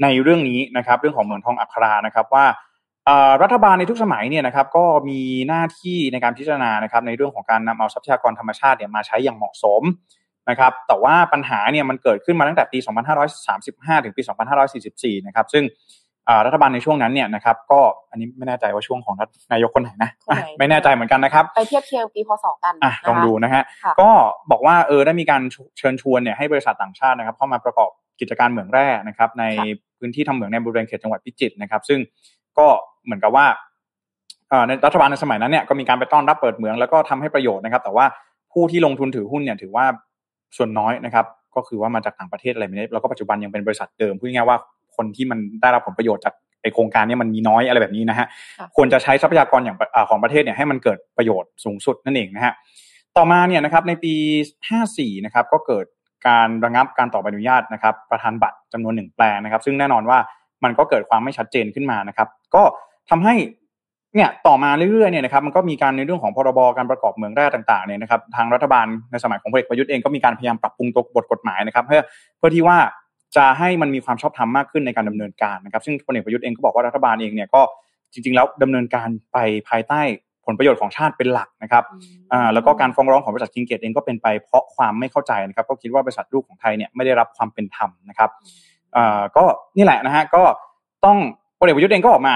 ในเรื่องนี้นะครับ เรื่องของเหมืองทองอัครานะครับว่าเอ่อรัฐบาลในทุกสมัยเนี่ยนะครับก็มีหน้าที่ในการพิจารณานะครับในเรื่องของการนำเอาทรัพยากรธรรมชาติเนี่ยมาใช้อย่างเหมาะสมนะครับแต่ว่าปัญหาเนี่ยมันเกิดขึ้นมาตั้งแต่ปี 2535 ถึงปี 2544 นะครับซึ่งอ่า รัฐบาลในช่วงนั้นเนี่ยนะครับก็อันนี้ไม่แน่ใจว่าช่วงของรัฐนายกคนไหนนะคนไหนอะไม่แน่ใจเหมือนกันนะครับ ไปเทียบเคียงปีพศกันอะนะคะลองดูนะฮะค่ะก็บอกว่าเออได้มีการเชิญชวนเนี่ยให้บริษัทต่างชาตินะครับ เข้ามาประกอบกิจการเหมืองแร่นะครับ ในค่ะพื้นที่ทำเหมืองในบริเวณเขตจังหวัดพิจิตรนะครับ ซึ่งก็เหมือนกับว่าเอ่อในรัฐบาลในสมัยนั้นเนี่ยก็มีการไปต้อนรับเปิดเหมืองแล้วก็ทำให้ประโยชน์นะครับ แต่ว่าผู้ที่ลงทุนถือหุ้นเนี่ยถือว่าส่วนน้อยนะครับก็คือว่ามาจากต่างประเทศอะไรแบบนี้แล้วก็ปัจจุบันยังเป็นบริษัทเดิมพูดง่ายๆว่า คนที่มันได้รับผลประโยชน์จากไอโครงการเนี้มันมีน้อยอะไรแบบนี้นะฮะค่ะควรจะใช้ทรัพยากรอย่างอ่าของประเทศเนี่ยให้มันเกิดประโยชน์สูงสุดนั่นเองนะฮะต่อมาเนี่ยนะครับในปี 54 นะครับก็เกิดการระงับการต่อใบอนุญาตนะครับประธานบัตรจำนวนหนึ่งแปลงนะครับ ซึ่งแน่นอนว่ามันก็เกิดความไม่ชัดเจนขึ้นมานะครับ ก็ทำให้เนี่ยต่อมาเรื่อยๆเนี่ยนะครับมันก็มีการในเรื่องของพรบการประกอบเมืองแร่ต่างๆเนี่ยนะครับทางรัฐบาลในสมัยของพลเอกประยุทธ์เองก็มีการพยายามปรับปรุงตัวบทกฎหมายนะครับ เพื่อเพื่อที่ว่า จะให้มันมีความชอบธรรมมากขึ้นในการดำเนินการนะครับ ซึ่งพลเอกประยุทธ์เองก็บอกว่ารัฐบาลเองเนี่ยก็จริง ๆ แล้วดำเนินการไปภายใต้ผลประโยชน์ของชาติเป็นหลักนะครับอ่าแล้วก็การฟ้องร้องของบริษัทคิงเกตเองก็เป็นไปเพราะความไม่เข้าใจนะครับก็คิดว่าบริษัทลูกของไทยเนี่ยไม่ได้รับความเป็นธรรมนะครับอ่าก็นี่แหละนะฮะก็ต้องพลเอกประยุทธ์เองก็ออกมา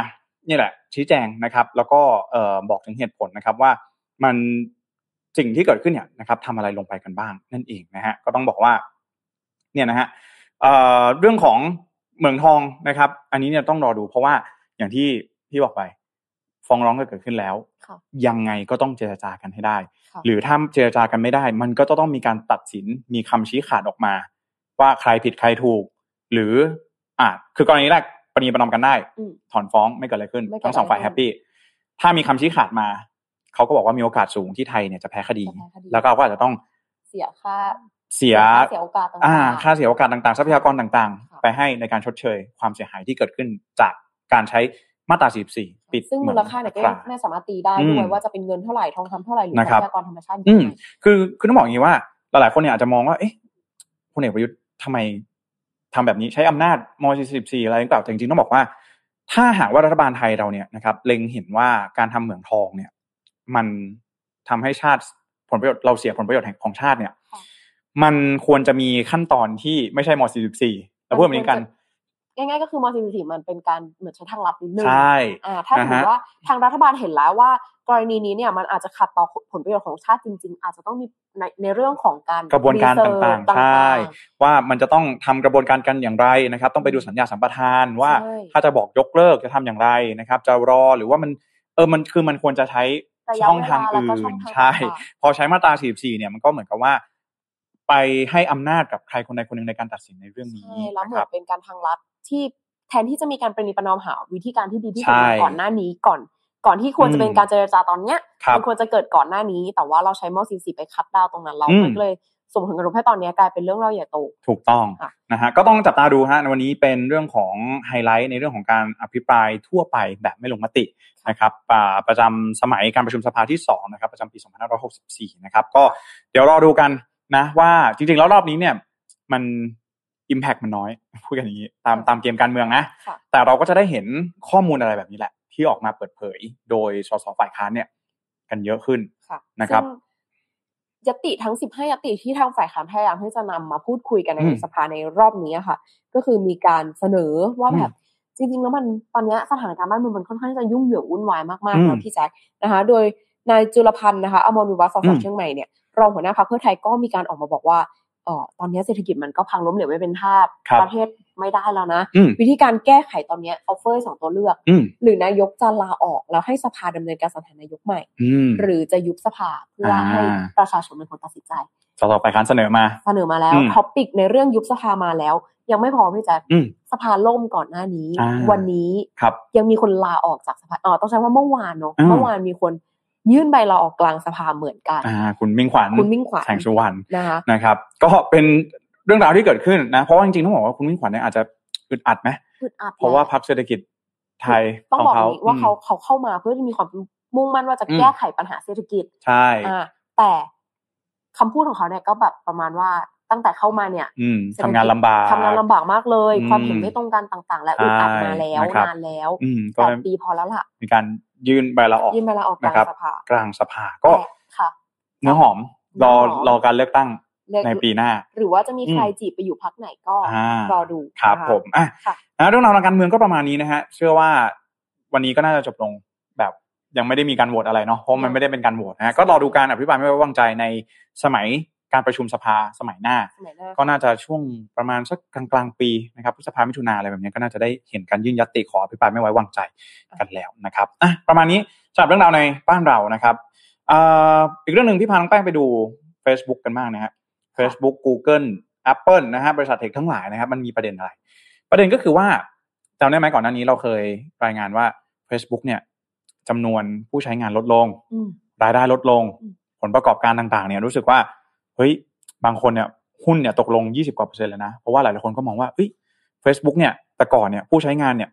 นี่แหละ ชี้แจงนะครับ แล้วก็เอ่อบอกถึงเหตุผลนะครับว่ามันสิ่งที่เกิดขึ้นเนี่ยนะครับทำอะไรลงไปกันบ้างนั่นเองนะฮะก็ต้องบอกว่าเนี่ยนะฮะ เอ่อเรื่องของเหมืองทองนะครับ อันนี้เนี่ยต้องรอดูเพราะว่าอย่างที่พี่บอกไปฟ้องร้องก็เกิดขึ้นแล้วค่ะยังไงก็ต้องเจรจากันให้ได้ค่ะหรือถ้าเจรจากันไม่ได้ มันก็จะต้องมีการตัดสินมีคำชี้ขาดออกมา ว่าใครผิดใครถูก หรืออ่าคือกรณีแรกประนีประนอมกันได้อืมถอนฟ้องไม่เกิดอะไรขึ้นไม่เกิดทั้งสองฝ่ายอะไรแฮขึ้ปนปี้ถ้ามีคำชี้ขาดมา เขาก็บอกว่ามีโอกาสสูงที่ไทยเนี่ยจะแพ้คดีจะแพ้คดีแล้วก็อาจจะต้องเสียค่า เสียเสียโอกาสต่างๆอ่าค่าเสียโอกาสต่างๆ ทรัพยากรต่างค่ะๆไปให้ในการชดเชย ความเสียหายที่เกิดขึ้นจากการใช้มาตรา 44 ปิดซึ่งหมูอลค่าเนี่ยก็อัยัตงราไม่สามารถตีได้อืมด้วยว่าจะเป็นเงินเท่าไหร่ทองคำเท่าไหร่หรือนะทครัรับพยากรธรรมชาติอืยังมไงคือคือต้องบอกอย่างนี้ว่า หลายๆคนเนี่ยอาจจะมองว่าเอ๊ะพลเอกประยุทธ์ทำไมทำแบบนี้ใช้อำนาจม .44 อะไรต่างๆแต่จริงๆต้องบอกว่า ถ้าหากว่ารัฐบาลไทยเราเนี่ยนะครับเล็งเห็นว่าการทำเหมืองทองเนี่ย มันทำให้ชาติผลประโยชน์เราเสียผลประโยชน์แห่งของชาติเนี่ยค่ะ มันควรจะมีขั้นตอนที่ไม่ใช่ม .44 เราพูดแบบนี้กันง่ายๆก็คือม .44 มันเป็นการเหมือนใช้ทางลับนิดนึงใช่อ่าถ้าสมมนะติฮะว่าทางรัฐบาลเห็นแล้วว่า กรณีนี้เนี่ยมันอาจจะขัดต่อผลประโยชน์ของชาติจริง ๆ อาจจะต้องมีในในเรื่องของการกระบวนการ research ต่างๆใช่ว่ามันจะต้องทำกระบวนการกันอย่างไรนะครับ ต้องไปดูสัญญาสัมปทานว่าใช่ถ้าจะบอกยกเลิกจะทำอย่างไรนะครับ จะรอหรือว่ามันเออมันคือมันควรจะใช้ระยะช่องเวทางลาแล้วอื่ก็นช่องทางใช่ต่างพอใช้มาตรา 44 เนี่ยมันก็เหมือนกับว่า ไปให้อำนาจกับใครคนใดคนหนึ่งในการตัดสินในเรื่องๆนี้ใช่แล้วเหมืนะคอรันบเป็นการทางลับที่แทนที่จะมีการประนีประนอมหาวิธีการที่ดีที่สุดใช่มาก่อนหน้านี้ก่อน ก่อนที่ควรจะเป็นการเจรจาตอนเนี้ยครับมันควรจะเกิดก่อนหน้านี้ แต่ว่าเราใช้ม .44 ไปคัดดาวน์ตรงนั้นเราอืมมันก็เลยส่งผลกระทบให้ตอนนี้กลายเป็นเรื่องเล่าใหญ่โตถูกต้องค่ะนะฮะก็ต้องจับตาดูฮะในวันนี้เป็นเรื่องของไฮไลท์ในเรื่องของการอภิปรายทั่วไปแบบไม่ลงมตินะครับอ่าประจำสมัยการประชุมสภาที่สองนะครับประจำปี 2564 นะครับก็เดี๋ยวรอดูกัน นะว่าจริงๆแล้วรอบนี้เนี่ย มัน Impact มันน้อยพูดกันอย่างนี้ ตามตามเกมการเมืองนะค่ะแต่เราก็จะได้เห็นข้อมูลอะไรแบบนี้แหละ ที่ออกมาเปิดเผย โดยสสฝ่ายค้านเนี่ย กันเยอะขึ้นค่ะนะครับซึ่งยติทั้ง 15ยติที่ทางฝ่ายค้านพยายามที่จะนำมาพูดคุยกันในอืมสภาในรอบนี้อะค่ะ ก็คือมีการเสนอว่าอืมแบบจริงๆแล้วมันตอนเนี้ยสถานการณ์บ้านเมืองมันค่อนข้างจะยุ่งเหยิงวุ่นวายมากอืๆมนะพี่แจ๊คนะคะ โดยนายจุลพันธ์นะคะอมรวิวัฒน์สสอืมเชียงใหม่เนี่ย รองหัวหน้าพรรคเพื่อไทยก็มีการออกมาบอกว่าเออตอนนี้เศรษฐกิจมันก็พังล้มเหลวไม่เป็นท่าครับประเทศไม่ได้แล้วนะอืมวิธีการแก้ไขตอนเนี้ออฟเฟอร์สองตัวเลือกอืมหรือนายกจะลาออกแล้วให้สภาดำเนินการสัญหานายกใหม่อืมหรือจะยุบสภาเพื่ออาให้ประชาชนเป็นคนตัดสินใจส.ส.ฝ่ายค้านเสนอมา เสนอมาแล้วอืม topic ในเรื่องยุบสภามาแล้ว ยังไม่พอพี่แจ๊คอืมสภาล่มก่อนหน้านี้อ่าวันนี้ครับยังมีคนลาออกจากสภาอ๋อต้องใช้ว่าเมื่อวานเนอะอืมเมื่อวานมีคน ยื่นใบลาออกกลางสภาเหมือนกันอ่าคุณมิ่งขวัญคุณมิ่งขวัญแสงสุวรรณนะคะนะครับ ก็เป็นเรื่องราวที่เกิดขึ้นนะ เพราะว่าจริงๆต้องบอกว่าคุณมิ่งขวัญเนี่ยอาจจะอึดอัดไหมอึดอัดเพราะว่าแหลพรรคเศรษฐกิจไทยต้องขอบอกเขาอย่างนี้ว่าอืมเขาเขาเข้ามาเพื่อที่มีความมุ่งมั่นว่าจะอืมแก้ไขปัญหาเศรษฐกิจใช่อ่าแต่คำพูดของเขาเนี่ยก็แบบประมาณว่าตั้งแต่เข้ามาเนี่ยอืมเศรษฐกิจทำงานลำบากทำงานลำบากมากเลยอืมความเห็นไม่ตรงกันต่าง ๆ และอึดอัดมาแล้วใช่นะครับนานแล้วอืมก็แปดปีพอแล้วล่ะ มีการ ยื่นใบลาออกยื่นใบลาออกกลางนะครับสภากลางสภาก็แต่ค่ะเนื้อหอมรอเนื้อหอมรอการเลือกตั้งเรียกในปีหน้า หรือว่าจะมีใครอืมจีบไปอยู่พักไหนก็อ่ารอดูครับนะะผมอะค่ะนะเรื่องราวทางการเมืองก็ประมาณนี้นะฮะเชื่อว่าวันนี้ก็น่าจะจบลงแบบยังไม่ได้มีการโหวตอะไรเนาะเพราะมันไม่ได้เป็นการโหวตนะฮะก็รอดูการอภิปรายไม่ไว้วางใจในสมัย การประชุมสภาสมัยหน้าสมัยหน้า ก็น่าจะช่วงประมาณสักกลางกลางๆปีนะครับพฤษภามิถุนาอะไรแบบนี้ก็น่าจะได้เห็นการยื่นยติขออภิปรายไม่ไว้วางใจกันแล้วนะครับอะประมาณนี้สำหรับเรื่องราวในบ้านเรานะครับอ่าอีกเรื่องหนึ่งที่พาน้องแป้งไปดู Facebook กันบ้างนะฮะ Facebook Google Apple นะฮะบริษัทเทคทั้งหลายนะครับ มันมีประเด็นอะไร ประเด็นก็คือว่าจำได้ไหมก่อนหน้านี้เราเคยรายงานว่า Facebook เนี่ยจำนวนผู้ใช้งานลดลงอืมรายได้ลดลงอืมผลประกอบการต่างๆ เนี่ยรู้สึกว่า เฮ้ยบางคนเนี่ยหุ้นเนี่ยตกลง 20กว่าเปอร์เซ็นต์เลยนะ เพราะว่าหลายๆคนก็มองว่าเฮ้ย Facebook เนี่ยแต่ก่อนเนี่ยผู้ใช้งานเนี่ย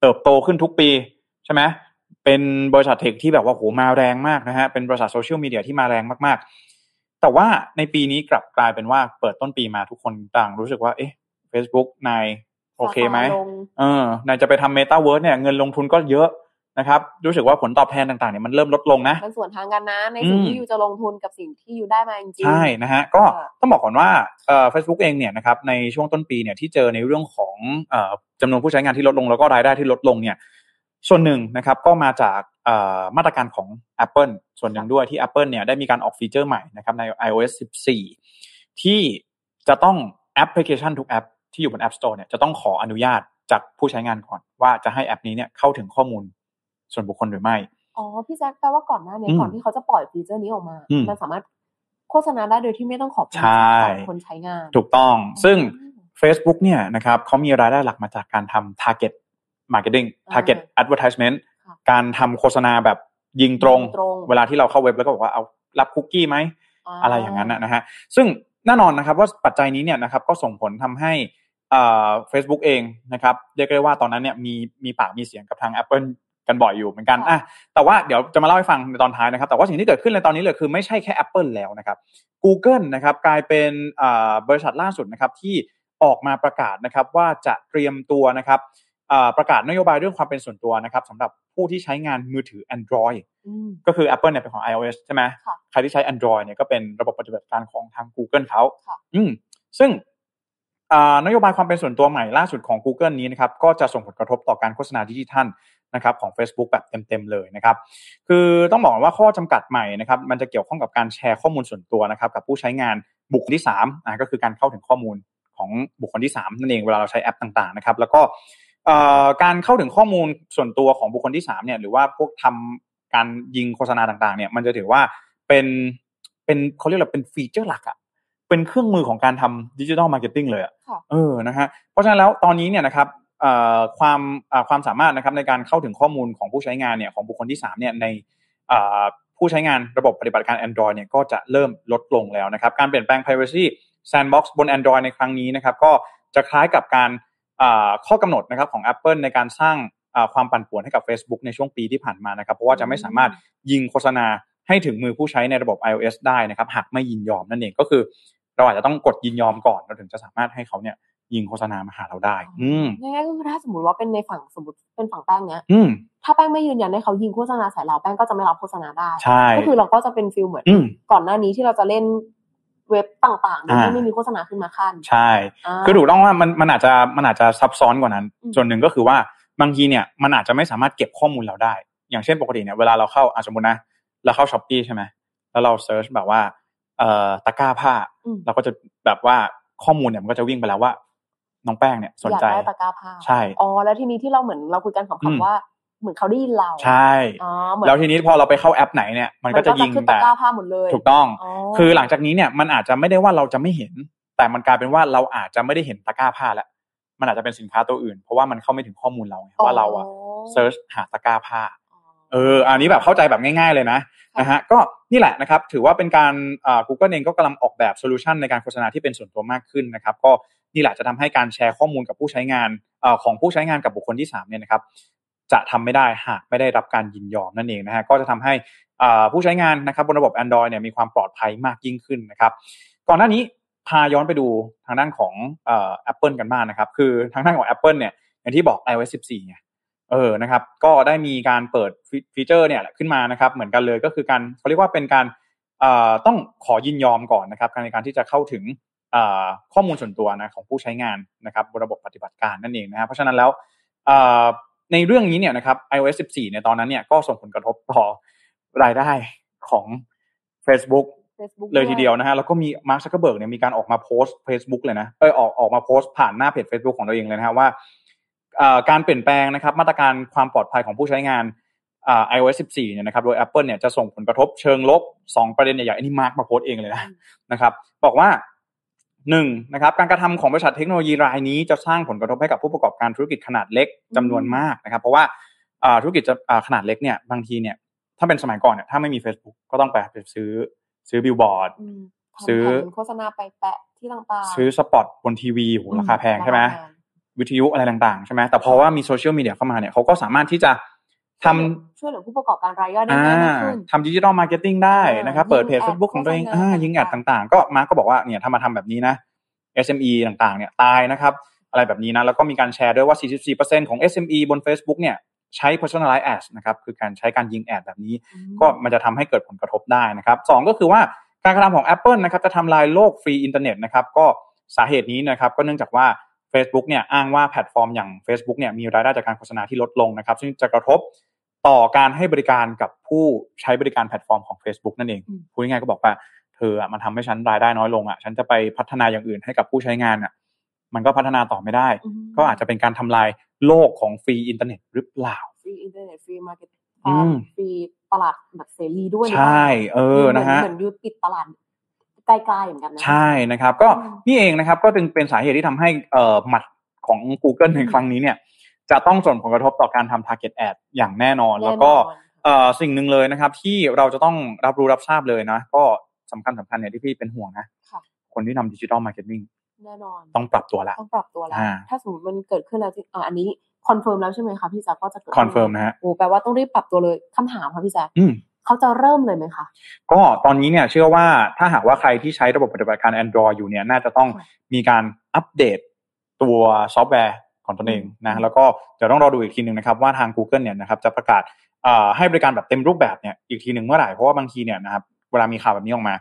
เติบโตขึ้นทุกปีใช่ไหมเป็นบริษัทเทคที่แบบว่าโหมาแรงมากนะฮะเป็นบริษัทโซเชียลมีเดียที่มาแรงมากๆ แต่ว่าในปีนี้กลับกลายเป็นว่าเปิดต้นปีมาทุกคนต่างรู้สึกว่าเอ๊ะ Facebook นายโอเคไหมราคาลงเออนายจะไปทำเมตาเวิร์สเนี่ยเงินลงทุนก็เยอะ นะครับรู้สึกว่าผลตอบแทนต่างๆเนี่ยมันเริ่มลดลงนะมันส่วนทางกันนะในสิ่งอืมที่อยู่จะลงทุนกับสิ่งที่อยู่ได้มาจริงๆใช่นะฮะก็ค่ะต้องบอกก่อนว่าเอ่อ Facebook เองเนี่ยนะครับในช่วงต้นปีเนี่ยที่เจอในเรื่องของเอ่อจำนวนผู้ใช้งานที่ลดลงแล้วก็รายได้ที่ลดลงเนี่ยส่วนหนึ่งนะครับก็มาจากเอ่อมาตรการของ Apple ส่วนหนึ่งด้วยที่ Apple เนี่ยได้มีการออกฟีเจอร์ใหม่นะครับใน iOS 14 ที่จะต้องแอปพลิเคชันทุกแอปที่อยู่บน App Store เนี่ยจะต้องขออนุญาตจากผู้ใช้งานก่อนว่าจะให้แอปนี้เนี่ยเข้าถึงข้อมูล ส่วนบุคคลหรือไม่ อ๋อ พี่แจ็คแปลว่าก่อนหน้านี้อืมก่อนที่เขาจะปล่อยฟีเจอร์นี้ออกมาอืมมันสามารถโฆษณาได้โดยที่ไม่ต้องขอความใช่ของคนใช้งาน ถูกต้อง ซึ่งอืม Facebook เนี่ยนะครับเขามีรายได้หลักมาจากการทำ target marketing อ่า target advertisement ค่ะการทำโฆษณาแบบยิงตรงยิงตรง เวลาที่เราเข้าเว็บแล้วก็บอกว่าเอารับคุกกี้ไหมาอะไรอย่างนั้นนะนะฮะ ซึ่งแน่นอนนะครับว่าปัจจัยนี้เนี่ยนะครับก็ส่งผลทำให้อ่า Facebook เองนะครับเรียกได้ว่าตอนนั้นเนี่ยมีมีปากมีเสียงกับทาง Apple กันบ่อยอยู่เหมือนกันอะแต่ว่าเดี๋ยวจะมาเล่าให้ฟังในตอนท้ายนะครับ แต่ว่าสิ่งที่เกิดขึ้นในตอนนี้เลยคือไม่ใช่แค่ Apple แล้วนะครับ Google นะครับกลายเป็นอ่าบริษัทล่าสุดนะครับที่ออกมาประกาศนะครับว่าจะเตรียมตัวนะครับอ่าประกาศนโยบายเรื่องความเป็นส่วนตัวนะครับสำหรับผู้ที่ใช้งานมือถือ Android อืมก็คือ Apple เนี่ยเป็นของ iOS ใช่ไหมค่ะใครที่ใช้ Android เนี่ยก็เป็นระบบปฏิบัติการของทาง Google เขาค่ะอืมซึ่งอ่านโยบายความเป็นส่วนตัวใหม่ล่าสุดของ Google นี้นะครับก็จะส่งผลกระทบต่อการโฆษณาดิจิทัล นะครับของ Facebook แบบเต็มๆเลยนะครับคือต้องบอกว่าข้อจำกัดใหม่นะครับมันจะเกี่ยวข้องกับการแชร์ข้อมูลส่วนตัวนะครับกับผู้ใช้งานบุคคลที่3อ่าก็คือการเข้าถึงข้อมูลของบุคคลที่ 3 นั่นเองเวลาเราใช้แอปต่างๆนะครับแล้วก็เอ่อการเข้าถึงข้อมูลส่วนตัวของบุคคลที่3เนี่ยหรือว่าพวกทำการยิงโฆษณาต่างๆเนี่ยมันจะถือว่าเป็นเป็นเขาเรียกว่าเป็นฟีเจอร์หลักอะเป็นเครื่องมือของการทำ digital marketing เลยอะค่ะเออนะฮะเพราะฉะนั้นแล้วตอนนี้เนี่ยนะครับเอ่อ ความความสามารถนะครับในการเข้าถึงข้อมูลของผู้ใช้งานเนี่ยของบุคคลที่3เนี่ยในผู้ใช้งานระบบปฏิบัติการ Android เนี่ยก็จะเริ่มลดลงแล้วนะครับ การเปลี่ยนแปลง privacy sandbox บน Android ในครั้งนี้นะครับ ก็จะคล้ายกับการข้อกำหนดนะครับของ Apple ในการสร้างความปั่นป่วนให้กับ Facebook ในช่วงปีที่ผ่านมานะครับ เพราะว่าจะไม่สามารถยิงโฆษณาให้ถึงมือผู้ใช้ในระบบ iOS ได้นะครับ หากไม่ยินยอมนั่นเองก็คือ เราอาจจะต้องกดยินยอมก่อนเราถึงจะสามารถให้เขาเนี่ย ยิงโฆษณามาหาเราได้ อืมง่ายๆก็คือถ้าสมมติว่าเป็นในฝั่งสมมติเป็นฝั่งแป้งเนี้ยอืมถ้าแป้งไม่ยืนยันให้เขายิงโฆษณาใส่เราแป้งก็จะไม่รับโฆษณาได้ใช่ก็คือเราก็จะเป็น feel เหมือนอืมก่อนหน้านี้ที่เราจะเล่นเว็บต่างๆโดยอ่าที่ไม่มีโฆษณาขึ้นมาขั้น ใช่คือถูกต้องว่ามันมันอาจจะมันอาจจะซับซ้อนกว่านั้นอืมส่วนหนึ่งก็คือว่าบางทีเนี่ยมันอาจจะไม่สามารถเก็บข้อมูลเราได้ อย่างเช่นปกติเนี่ยเวลาเราเข้าอาสมมตินะเราเข้า Shopee ใช่ไหมแล้วเรา search แบบว่าเอ่อตะกร้าผ้าอืมเราก็จะแบบว่าข้อมูลเนี่ยมันก็จะวิ่งไปแล้วว่า น้องแป้งเนี่ยสนใจอยากได้ตะกร้าผ้าใช่อ๋อแล้วทีนี้ที่เราเหมือนเราคุยกันอืมคำๆว่าเหมือนเขาได้ยินเราใช่อ๋อเหมือนแล้วทีนี้พอเราไปเข้าแอปไหนเนี่ยมันก็จะยิงขึ้นแต่ตะกร้าผ้าหมดเลยถูกต้องอ๋อคือหลังจากนี้เนี่ยมันอาจจะไม่ได้ว่าเราจะไม่เห็น แต่มันกลายเป็นว่าเราอาจจะไม่ได้เห็นตะกร้าผ้าแล้วมันอาจจะเป็นสินค้าตัวอื่น เพราะว่ามันเข้าไม่ถึงข้อมูลเราไงว่าเราอะ search หาตะกร้าผ้าเอเอออันนี้แบบเข้าใจแบบง่าย ๆเลยนะนะฮะก็นี่แหละนะครับถือว่าเป็นการอ่า Google เองก็กำลังออกแบบ solution ในการโฆษณาที่เป็นส่วนตัวมากขึ้นนะครับก็ นี่แหละจะทำให้การแชร์ข้อมูลกับผู้ใช้งานอของผู้ใช้งานกับบุคคลที่3เนี่ยนะครับจะทำไม่ได้หากไม่ได้รับการยินยอมนั่นเองนะฮะก็จะทำให้ผู้ใช้งานนะครับบนระบบ Android เนี่ยมีความปลอดภัยมากยิ่งขึ้นนะครับ ก่อนหน้านี้พาย้อนไปดูทางด้านของอ Apple กันบ้างนะครับ คือทางด้านของ Apple เนี่ยอย่างที่บอก iOS 14ไงเออนะครับ ก็ได้มีการเปิดฟีเจอร์เนี่ยขึ้นมานะครับ เหมือนกันเลยก็คือการเขาเรียกว่าเป็นการต้องขอยินยอมก่อนนะครับในการที่จะเข้าถึง ข้อมูลส่วนตัวนะของผู้ใช้งานนะครับบนระบบปฏิบัติการนั่นเองนะครับเพราะฉะนั้นแล้วเอ่อในเรื่องนี้เนี่ยนะครับ iOS 14เนี่ยตอนนั้นเนี่ยก็ส่งผลกระทบต่อรายได้ของ Facebook Facebook เลยทีเดียวนะฮะแล้วก็มีมาร์คซักเกอร์เบิร์กเนี่ยมีการออกมาโพสต์ Facebook เลยนะเออออกออกมาโพสต์ผ่านหน้าเพจ Facebook ของตัวเองเลยนะฮะว่าเอ่อการเปลี่ยนแปลงนะครับ มาตรการความปลอดภัยของผู้ใช้งานอ่า iOS 14 เนี่ยนะครับ โดย Apple เนี่ยจะส่งผลกระทบเชิงลบ 2 ประเด็นใหญ่ๆอันนี้มาร์คมาโพสต์เองเลยนะนะครับ บอกว่า หนึ่งนะครับการกระทำของบริษัทเทคโนโลยีรายนี้จะสร้างผลกระทบให้กับผู้ประกอบการธุรกิจขนาดเล็กจำนวนมากนะครับ เพราะว่าอ่าธุรกิจจะอ่าขนาดเล็กเนี่ยบางทีเนี่ยถ้าเป็นสมัยก่อนเนี่ยถ้าไม่มี Facebook ก็ต้องไปไปซื้อซื้อบิลบอร์ดอืมทำซื้อแผ่นโฆษณาไปแปะที่ต่างๆซื้อสปอตบนทีวีโหราคาแพงใช่ไหมราคาแพงวิทยุอะไรต่างๆใช่ไหมแต่พอว่ามีโซเชียลมีเดียเข้ามาเนี่ยเขาก็สามารถที่จะ ทำช่วยเหลือผู้ประกอบการรายย่อยได้อ่าง่ายมากขึ้นทำ digital marketing ได้นะครับอ่าเปิดเพจยิงแอด Facebook ของตัวเองโฆษณาอ่ายิง ad ต่างๆต่างๆ ก็มาร์กก็บอกว่าเนี่ยถ้ามาทำแบบนี้นะ SME ต่างๆเนี่ยตายนะครับอะไรแบบนี้นะแล้วก็มีการแชร์ด้วยว่า 44%ของ SME บน Facebook เนี่ยใช้ personalized ads นะครับคือการใช้การยิง ad แบบนี้อืมก็มันจะทำให้เกิดผลกระทบได้นะครับสองก็คือว่าการกระทำของ Apple นะครับจะทำลายโลก free internet นะครับก็สาเหตุนี้นะครับก็เนื่องจากว่า Facebook เนี่ยอ้างว่าแพลตฟอร์มอย่าง Facebook เนี่ยมีรายได้จากการโฆษณาที่ลดลงนะครับ ซึ่งจะกระทบต่อการให้บริการกับผู้ใช้บริการแพลตฟอร์มของ Facebook นั่นเองอืมพูดง่ายๆก็บอกว่าเธออะมันทำให้ฉันรายได้น้อยลงอะฉันจะไปพัฒนาอย่างอื่นให้กับผู้ใช้งานอะมันก็พัฒนาต่อไม่ได้อืมก็อาจจะเป็นการทำลายโลกของ free internet หรือเปล่า free internet free market อืมฟรีตลาดแบบเสรีด้วยหรือใชเปล่าใช่เออนะฮะเหมือน you ปิดตลาดกลายๆเหมือนกันนะใช่นะครับ ก็อืมนี่เองนะครับ ก็จึงเป็นสาเหตุที่ทำให้เอ่อหมัดของ Google ในครั้งนี้เนี่ย จะต้องส่งผลกระทบต่อการทำ target ad อย่างแน่นอน แล้วก็แน่นอนเอ่อสิ่งหนึ่งเลยนะครับ ที่เราจะต้องรับรู้รับทราบเลยนะ ก็สำคัญสำคัญเนี่ยที่พี่เป็นห่วงนะค่ะคนที่ทำ digital marketing แน่นอน ต้องปรับตัวแล้วต้องปรับตัวแล้วอ่าถ้าสมมติมันเกิดขึ้นแล้วที่อ่าอันนี้ confirm แล้วใช่ไหมคะพี่แจ๊คว่าจะเกิด confirm นะฮะโอ้แปลว่าต้องรีบปรับตัวเลยคำถามค่ะพี่แจ๊คอืม เขาจะเริ่มเลยไหมคะก็ตอนนี้เนี่ยเชื่อว่าถ้าหากว่าใครที่ใช้ระบบปฏิบัติการ Android อยู่เนี่ยน่าจะต้องค่ะมีการอัปเดตตัวซอฟต์แวร์ของตนเองนะอืมแล้วก็เดี๋ยวต้องรอดูอีกทีหนึ่งนะครับว่าทาง Google เนี่ยนะครับจะประกาศเอ่อให้บริการแบบเต็มรูปแบบเนี่ยอีกทีหนึ่งเมื่อไหร่เพราะว่าบางทีเนี่ยนะครับเวลามีข่าวแบบนี้ออกมา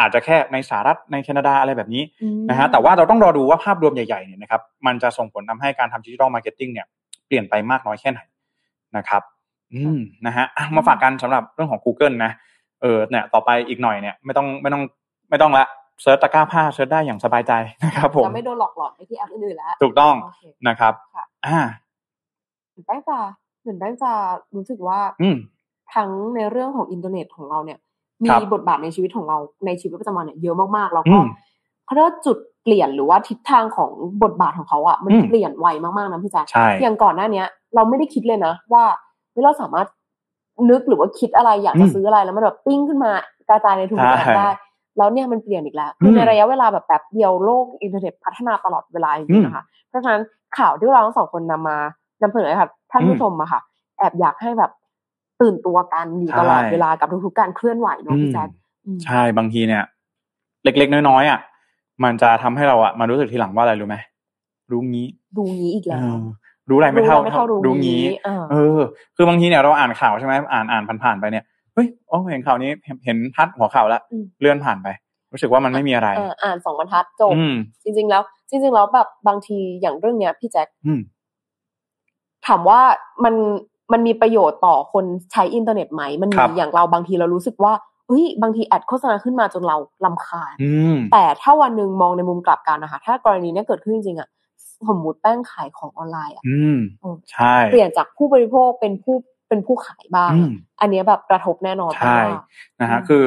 อาจจะแค่ในสหรัฐในแคนาดาอะไรแบบนี้อืมนะฮะแต่ว่าเราต้องรอดูว่าภาพรวมใหญ่ๆเนี่ยนะครับมันจะส่งผลทำให้การทำ digital marketing เนี่ยเปลี่ยนไปมากน้อยแค่ไหนนะครับ อืมนะฮะอะมาฝากกันสำหรับเรื่องของ Google นะเออเนี่ยต่อไปอีกหน่อยเนี่ยไม่ต้องไม่ต้องไม่ต้องละ search ตะกร้าผ้า search ได้อย่างสบายใจนะครับผมจะไม่โดนหลอกหลอนไปที่แอปอื่นๆแล้วถูกต้องโอเคนะครับค่ะอ่าเหมือนแป้งจะเหมือนแป้งจะรู้สึกว่า อืมทั้งในเรื่องของอินเทอร์เน็ตของเราเนี่ย มีครับบทบาทในชีวิตของเราในชีวิตประจำวันเนี่ยเยอะมากๆแล้วอืมก็เขาเรียกว่าจุดเปลี่ยนหรือว่าทิศทางของบทบาทของเขาอะมันอืมเปลี่ยนไวมากๆนะพี่แจ๊คใช่อย่างก่อนหน้าเนี้ย เราไม่ได้คิดเลยนะว่า เฮ้ยเราสามารถนึกหรือว่าคิดอะไรอยากจะอืมซื้ออะไรแล้วมันแบบปิ้งขึ้นมากระจายในทุกแอปใช่ได้ แล้วเนี่ยมันเปลี่ยนอีกแล้วคืออมในระยะเวลาแบบแป๊บเดียวโลกอินเทอร์เน็ตพัฒนาตลอดเวลาจริงๆอืมนะคะเพราะฉะนั้นข่าวที่เราทั้งสองคนนำมานำเสนอให้ค่ะท่านอืมผู้ชมอะค่ะ แอบอยากให้แบบตื่นตัวกันอยู่ตลอดใช่เวลากับทุกๆการเคลื่อนไหวเนอะพี่แจ๊คอืมใช่บางทีเนี่ย เล็กๆน้อยๆอะมันจะทำให้เราอะมารู้สึกทีหลังว่าอะไรรู้ไหมรู้งี้ ดูงี้อีกเอแล้วอ รู้อะไรไม่เท่าไม่เท่ารู้รู้งี้เออเออ คือบางทีเนี่ยเราอ่านข่าวใช่ไหมอ่านอ่านผ่านๆไปเนี่ยเฮ้ยอ๋อเห็นข่าวนี้เห็นเห็นพัดหัวข่าวแล้วอืมเลื่อนผ่านไป รู้สึกว่ามันไม่มีอะไรเอออ่านสองบรรทัดจบอืมจริง ๆ แล้ว จริง ๆ แล้วแบบบางทีอย่างเรื่องเนี้ย พี่แจ๊คอืมถามว่ามันมันมีประโยชน์ต่อคนใช้อินเทอร์เน็ตไหม มันครัมีบอย่างเราบางทีเรารู้สึกว่าเฮ้ยบางที ad โฆษณาขึ้นมาจนเรารำคาญอืมแต่ถ้าวันหนึ่งมองในมุมกลับกันนะคะ ถ้ากรณีเนี้ยเกิดขึ้นจริงๆอะ สมมุติแป้งขายของออนไลน์อะอืมอืมใช่เปลี่ยนจากผู้บริโภคเป็นผู้เป็นผู้ขายบ้างอืมอันเนี้ยแบบกระทบแน่นอนใช่ว่านะฮะอืมคือ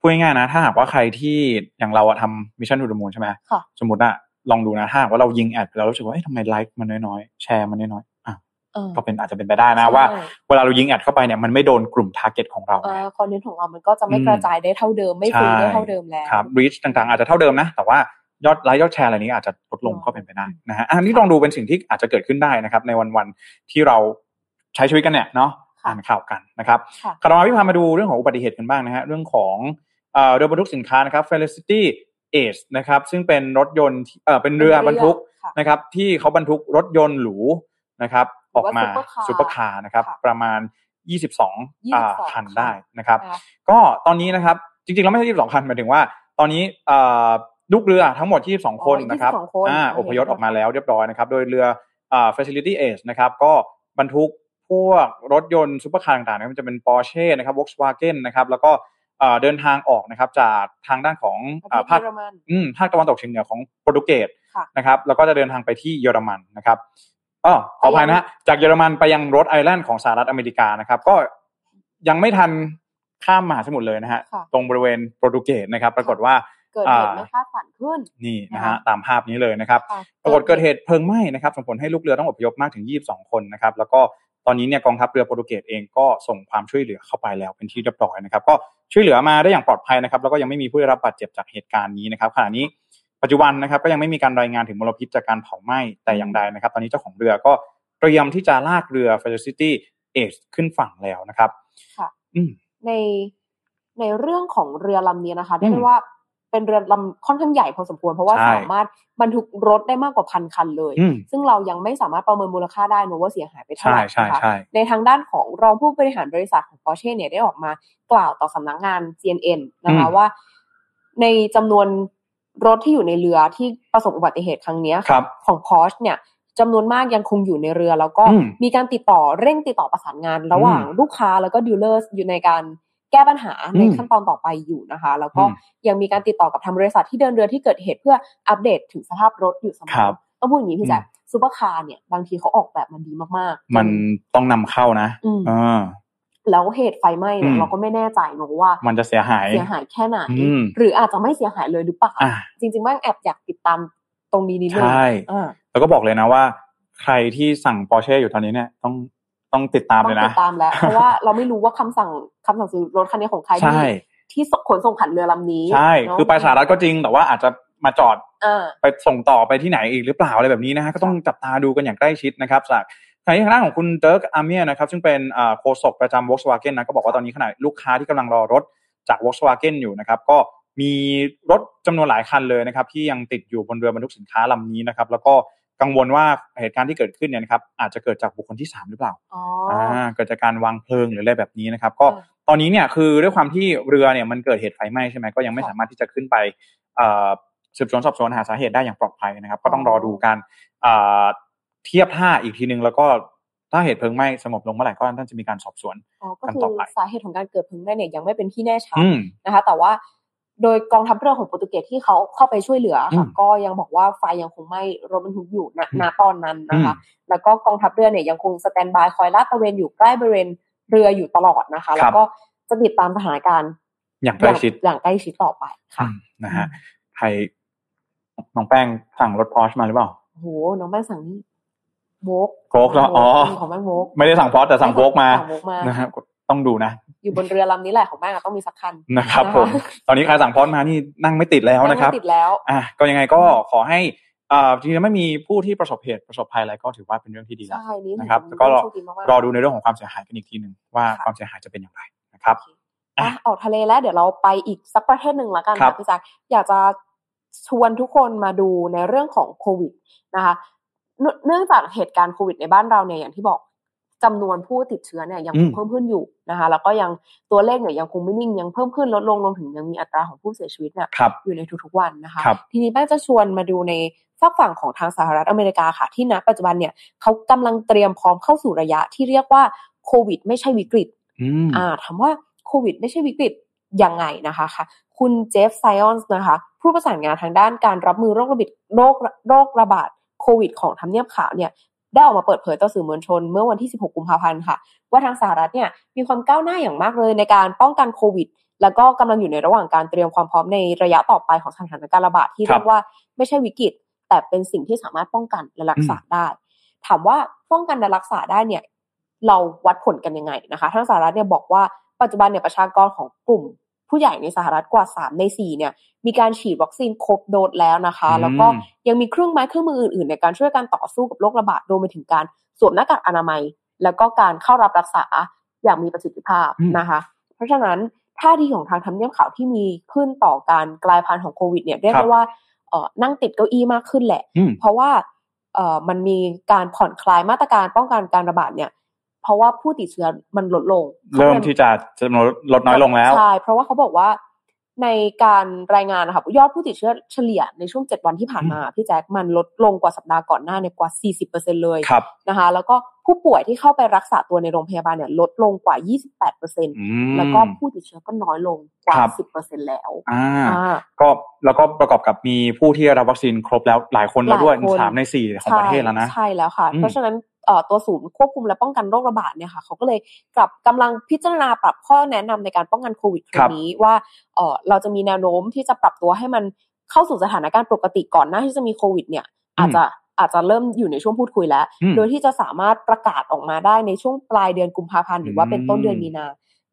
พูดง่ายๆนะ ถ้าหากว่าใครที่อย่างเราอะทำ Mission To The Moon ใช่ไหมค่ะสมมติอะลองดูนะถ้าหากว่าเรายิง ad ไปแล้วรู้สึกว่าเอ๊ะทำไมไลค์มันน้อยๆ แชร์มันน้อยๆอะเออก็เป็นอาจจะเป็นไปได้นะว่าใช่เวลาเรายิง ad เข้าไปเนี่ยมันไม่โดนกลุ่ม target ของเราเอ่อคอนเทนต์ของเรามันก็จะไม่อืมกระจายได้เท่าเดิมไม่ฟรีใช่ได้เท่าเดิมแล้วครับ reach ต่างๆอาจจะเท่าเดิมนะ แต่ว่า ยอดไลค์ยอดแชร์อะไรนี้อาจจะลดลงอืมก็เป็นไปได้นะฮะอันนี้ลองดูเป็นสิ่งที่อาจจะเกิดขึ้นได้นะครับ ในวันๆที่เราใช้ชีวิตกันเนี่ยเนาะอ่านข่าวกันนะครับค่ะคราวนี้พามาดูเรื่องของอุบัติเหตุกันบ้างนะฮะเรื่องของเอ่อเรือบรรทุกสินค้านะครับ Felicity Ace นะครับซึ่งเป็นรถยนต์ที่เอ่อเป็นเรือบรรทุกค่ะนะครับ ที่เขาบรรทุกรถยนต์หรูนะครับหรืออว่าอกมา supercar ซูเปอร์คาร์นะครับค่ะประมาณ22อ่า22คันได้นะครับนะคะก็ตอนนี้นะครับ จริงๆ แล้วไม่ใช่22คันหมายถึงว่า ตอนนี้เอ่อ ลูกเรือทั้งหมด 22 คนอ๋อนะครับ22คนอ่าโออเคพยพออกมาแล้วเรียบร้อยนะครับ โดยเรืออ่า Felicity Ace นะครับ ก็บรรทุกพวกรถยนต์ซุปเปอร์คาร์ต่างๆนะครับมันจะเป็น Porsche นะครับ Volkswagen นะครับ แล้วก็เอ่อเดินทางออกนะครับจากทางด้านของประอ่าเทศภาคเยอรมันอืมภาคตะวันตกเฉียงเหนือของโปรตุเกสค่ะนะครับ แล้วก็จะเดินทางไปที่เยอรมันนะครับอ๋อขออภัยนะฮะจากเยอรมันไปยังโรดไอแลนด์ของสหรัฐอเมริกานะครับ ก็ยังไม่ทันข้ามมหาสมุทรเลยนะฮะค่ะตรงบริเวณโปรตุเกสนะครับ ปรากฏว่า เกิดเหตุอ่าไม่คาดฝันขึ้นนี่นะนะฮะคะตามภาพนี้เลยนะครับค่ะปรากฏเกิดเหตุเพลิงไหม้นะครับส่งผลให้ลูกเรือต้องอพยพมากถึง 22 คนนะครับแล้วก็ตอนนี้เนี่ยกองทัพเรือโปรตุเกสเองก็ส่งความช่วยเหลือเข้าไปแล้วเป็นที่เรียบร้อยนะครับ ก็ช่วยเหลือมาได้อย่างปลอดภัยนะครับ แล้วก็ยังไม่มีผู้ได้รับบาดเจ็บจากเหตุการณ์นี้นะครับขณะนี้ปัจจุบันนะครับก็ยังไม่มีการรายงานถึงมลพิษจากการเผาไหม้แต่อย่างใดนะครับ ตอนนี้เจ้าของเรือก็เตรียมที่จะลากเรือ Felicity Ace ขึ้นฝั่งแล้วนะครับค่ะอืมในในเรื่องของเรือลำนี้นะคะเรียกอืได้มว่า เป็นเรือลำค่อนข้างใหญ่พอสมควร เพราะว่าใช่สามารถบรรทุกรถได้มากกว่าพันคันเลยอืมซึ่งเรายังไม่สามารถประเมินมูลค่าได้นะว่าเสียหายไปเท่าใช่ไหร่ใช่นะคะใช่ในทางด้านของรองผู้บริหารบริษัทของ Porsche เนี่ยได้ออกมากล่าวต่อสำนักงาน CNN นะคะอืมว่า ในจำนวนรถที่อยู่ในเรือที่ประสบอุบัติเหตุครั้งเนี้ยครับของ Porsche เนี่ยจำนวนมากยังคงอยู่ในเรือ แล้วก็อืมมีการติดต่อเร่งติดต่อประสานงาน ระหว่างอืมลูกค้าแล้วก็ดีลเลอร์อยู่ในการ แก้ปัญหาในอืมขั้นตอนต่อไปอยู่นะคะ แล้วก็อืมยังมีการติดต่อกับทางบริษัทที่เดินเรือที่เกิดเหตุเพื่ออัปเดตถึงสภาพรถอยู่เสมอครับต้องพูดอย่างนี้พี่แจ๊คซูเปอร์คาร์เนี่ยบางทีเขาออกแบบมันดีมากๆ มันต้องนำเข้านะอืมเออแล้วเหตุไฟไหม้เนี่อืยมเราก็ไม่แน่ใจเนอะว่า มันจะเสียหายเสียหายแค่ไหนอืมหรืออาจจะไม่เสียหายเลยหรือเปล่าอ่าจริงๆบ้างแอบอยากติดตามตรงนี้นิดนึงใช่อ่าแล้วก็บอกเลยนะว่า ใครที่สั่งปอร์เช่อยู่ตอนนี้เนี่ยต้อง ต้องติดตามต้อเลงยตินะดตามแล้ว เพราะว่าเราไม่รู้ว่าคำสั่งคำสั่งซื้อรถคันนี้ของใครใช่ที่ที่ขนส่งผ่านเรือลำนี้ใช่เนะคือไปสหรัฐก็จริงแต่ว่าอาจจะมาจอดอ่าไปส่งต่อไปที่ไหนอีกหรือเปล่าอะไรแบบนี้นะฮะก็ต้องจับตาดูกันอย่างใกล้ชิดนะครับจากทางทางด้านของคุณเติร์กอาร์เมียนะครับซึ่งเป็นอ่าโฆษกประจำ Volkswagen นะก็บอกว่าตอนนี้ขณะลูกค้าที่กำลังรอรถจาก Volkswagen อยู่นะครับก็มีรถจำนวนหลายคันเลยนะครับที่ยังติดอยู่บนเรือบรรทุกสินค้าลำนี้นะครับแล้วก็ กังวลว่าเหตุการณ์ที่เกิดขึ้นเนี่ยนะครับอาจจะเกิดจากบุคคลที่สามหรือเปล่าอ๋ออ่าเกิดจากการวางเพลิงหรืออะไรแบบนี้นะครับ ก็อ่าตอนนี้เนี่ยคือด้วยความที่เรือเนี่ยมันเกิดเหตุไฟไหม้ใช่ไหมก็ยังไม่ค่ะสามารถที่จะขึ้นไปเอ่อสืบสวนสอบสวนหาสาเหตุได้อย่างปลอดภัยนะครับ ก็ต้องรอดูการอ่าเทียบท่าอีกทีนึงแล้วก็ถ้าเหตุเพลิงไหม้สงบลงเมื่อไหร่ก็น่าจะมีการสอบสวนอ๋อก็กันคือต่อไปสาเหตุของการเกิดเพลิงไหม้เนี่ยยังไม่เป็นที่แน่ชัดอืมนะคะ แต่ว่า โดยกองทัพเรือของโปรตุเกสที่เขาเข้าไปช่วยเหลืออืค่ะมก็ยังบอกว่าไฟยังคงไหม้รถบรรทุกอยู่ณอืมณตอนนั้นนะคะอืมแล้วก็กองทัพเรือเนี่ยยังคงสแตนบายคอยลาดตระเวนอยู่ใกล้บริเวณเรืออยู่ตลอดนะคะ แล้วก็จะติดตามสถานการณ์ อย่างใกล้ชิดอย่างใกล้ชิดต่อไปค่ะอืมนะฮะใครน้องแป้งสั่งรถพอชมาหรือเปล่าโอ้โหน้องแป้งสั่งนี่โวกโฟล์กแล้วอ๋อของแป้งโวกไม่ได้สั่งพอชแต่สั่งโฟกมาสั่งโวกมานะฮะต้องดูนะ อยู่บนเรือลำนี้แหละของแป้งอะต้องมีสักคันนะครับนะคะผมตอนนี้ใครสั่งพอชมานี่นั่งไม่ติดแล้วนะครับไม่ติดแล้วอะก็ยังไงก็ขอให้อ่าจริงๆไม่มีผู้ที่ประสบเหตุประสบภัยอะไรก็ถือว่าเป็นเรื่องที่ดีแล้วใช่นี่นะครับถืแล้วอก็เป็นรอโชคดีมากๆรอดูในเรื่องของความเสียหายกันอีกทีหนึ่งว่าค่ะความเสียหายจะเป็นอย่างไรนะครับอะออกทะเลแล้วเดี๋ยวเราไปอีกสักประเทศหนึ่งแล้วกันครัค่ะบพี่แจ๊คอยากจะชวนทุกคนมาดูในเรื่องของโควิดนะคะ เนื่องเนื่องจากเหตุการณ์โควิดในบ้านเราเนี่ยอย่างที่บอก จำนวนผู้ติดเชื้อเนี่ยยังคงเพิ่มขึ้นอยู่นะคะแล้วก็ยังตัวเลขเนี่ยยังคงไม่นิ่งยังเพิ่มขึ้นลดลงรวมถึงยังมีอัตราของผู้เสียชีวิตเนี่ยครับอยู่ในทุกๆวันนะคะครับทีนี้แป้งจะชวนมาดูในฝากฝั่งของทางสหรัฐอเมริกาค่ะ ที่ณปัจจุบันเนี่ยเขากำลังเตรียมพร้อมเข้าสู่ระยะที่เรียกว่าโควิด ไม่ใช่วิกฤตอืมอ่าถามว่าโควิด ไม่ใช่วิกฤตยังไงนะคะค่ะคุณเจฟไซออนส์นะคะ ผู้ประสานงานทางด้านการรับมือโรคระบาดโรคโรคระบาดโควิดของทำเนียบขาวเนี่ย ได้ออกมาเปิดเผยต่อสื่อมวลชน เมื่อวันที่ 16 กุมภาพันธ์ค่ะ ว่าทางสหรัฐเนี่ยมีความก้าวหน้าอย่างมากเลยในการป้องกันโควิด แล้วก็กำลังอยู่ในระหว่างการเตรียมความพร้อมในระยะต่อไปของสถานการณ์ระบาดที่ครับเรียกว่าไม่ใช่วิกฤต แต่เป็นสิ่งที่สามารถป้องกันและรักษาได้ ถามว่าป้องกันและรักษาได้เนี่ยเราวัดผลกันยังไงนะคะทางสหรัฐเนี่ยบอกว่าปัจจุบันเนี่ยประชากรของกลุ่ม ผู้ใหญ่ในสหรัฐกว่าสามในสี่เนี่ย มีการฉีดวัคซีนครบโดสแล้วนะคะอืมแล้วก็ยังมีเครื่องไม้เครื่องมืออื่นๆ ในการช่วยการต่อสู้กับโรคระบาดรวมไปถึงการสวมหน้ากากอนามัย แล้วก็การเข้ารับรักษาอย่างมีประสิทธิภาพอืมนะคะ เพราะฉะนั้นท่าทีของทางทำเนียบขาวที่มีขึ้นต่อการกลายพันธุ์ของโควิดเนี่ยเรียกได้ว่าเอ่อนั่งติดเก้าอี้มากขึ้นแหละอืมเพราะว่าเอ่อมันมีการผ่อนคลายมาตรการป้องกันการระบาดเนี่ย เพราะว่าผู้ติดเชื้อมันลดลง เริ่มที่จะจะลดน้อยลงแล้วใช่เพราะว่าเขาบอกว่าในการรายงานนะคะยอดผู้ติดเชื้อเฉลี่ยในช่วง 7 วันที่ผ่านมา พี่แจ๊คมันลดลงกว่าสัปดาห์ก่อนหน้าเนี่ยกว่า 40%เลยครับนะคะ แล้วก็ผู้ป่วยที่เข้าไปรักษาตัวในโรงพยาบาลเนี่ยลดลงกว่า 28%อืมแล้วก็ผู้ติดเชื้อก็น้อยลงกว่าครับ10%แล้วอ่าอ่าก็แล้วก็ประกอบกับมีผู้ที่ได้รับวัคซีนครบแล้วหลายคนแล้วด้วยหลายคนสามในสี่ของประเทศแล้วนะ ใช่แล้วค่ะอืมเพราะฉะนั้นเอ่อ ตัวศูนย์ควบคุมและป้องกันโรคระบาดเนี่ยค่ะเขาก็เลยกลับกำลังพิจารณาปรับข้อแนะนำในการป้องกันโควิดครั้งนี้ว่าเอ่อเราจะมีแนวโน้มที่จะปรับตัวให้มันเข้าสู่สถานการณ์ปกติก่อนหน้าที่จะมีโควิด เนี่ยอาจจะอาจจะเริ่มอยู่ในช่วงพูดคุยแล้วอืมโดยที่จะสามารถประกาศออกมาได้ในช่วงปลายเดือนกุมภาพันธ์หรือว่าเป็นต้นเดือนมีนา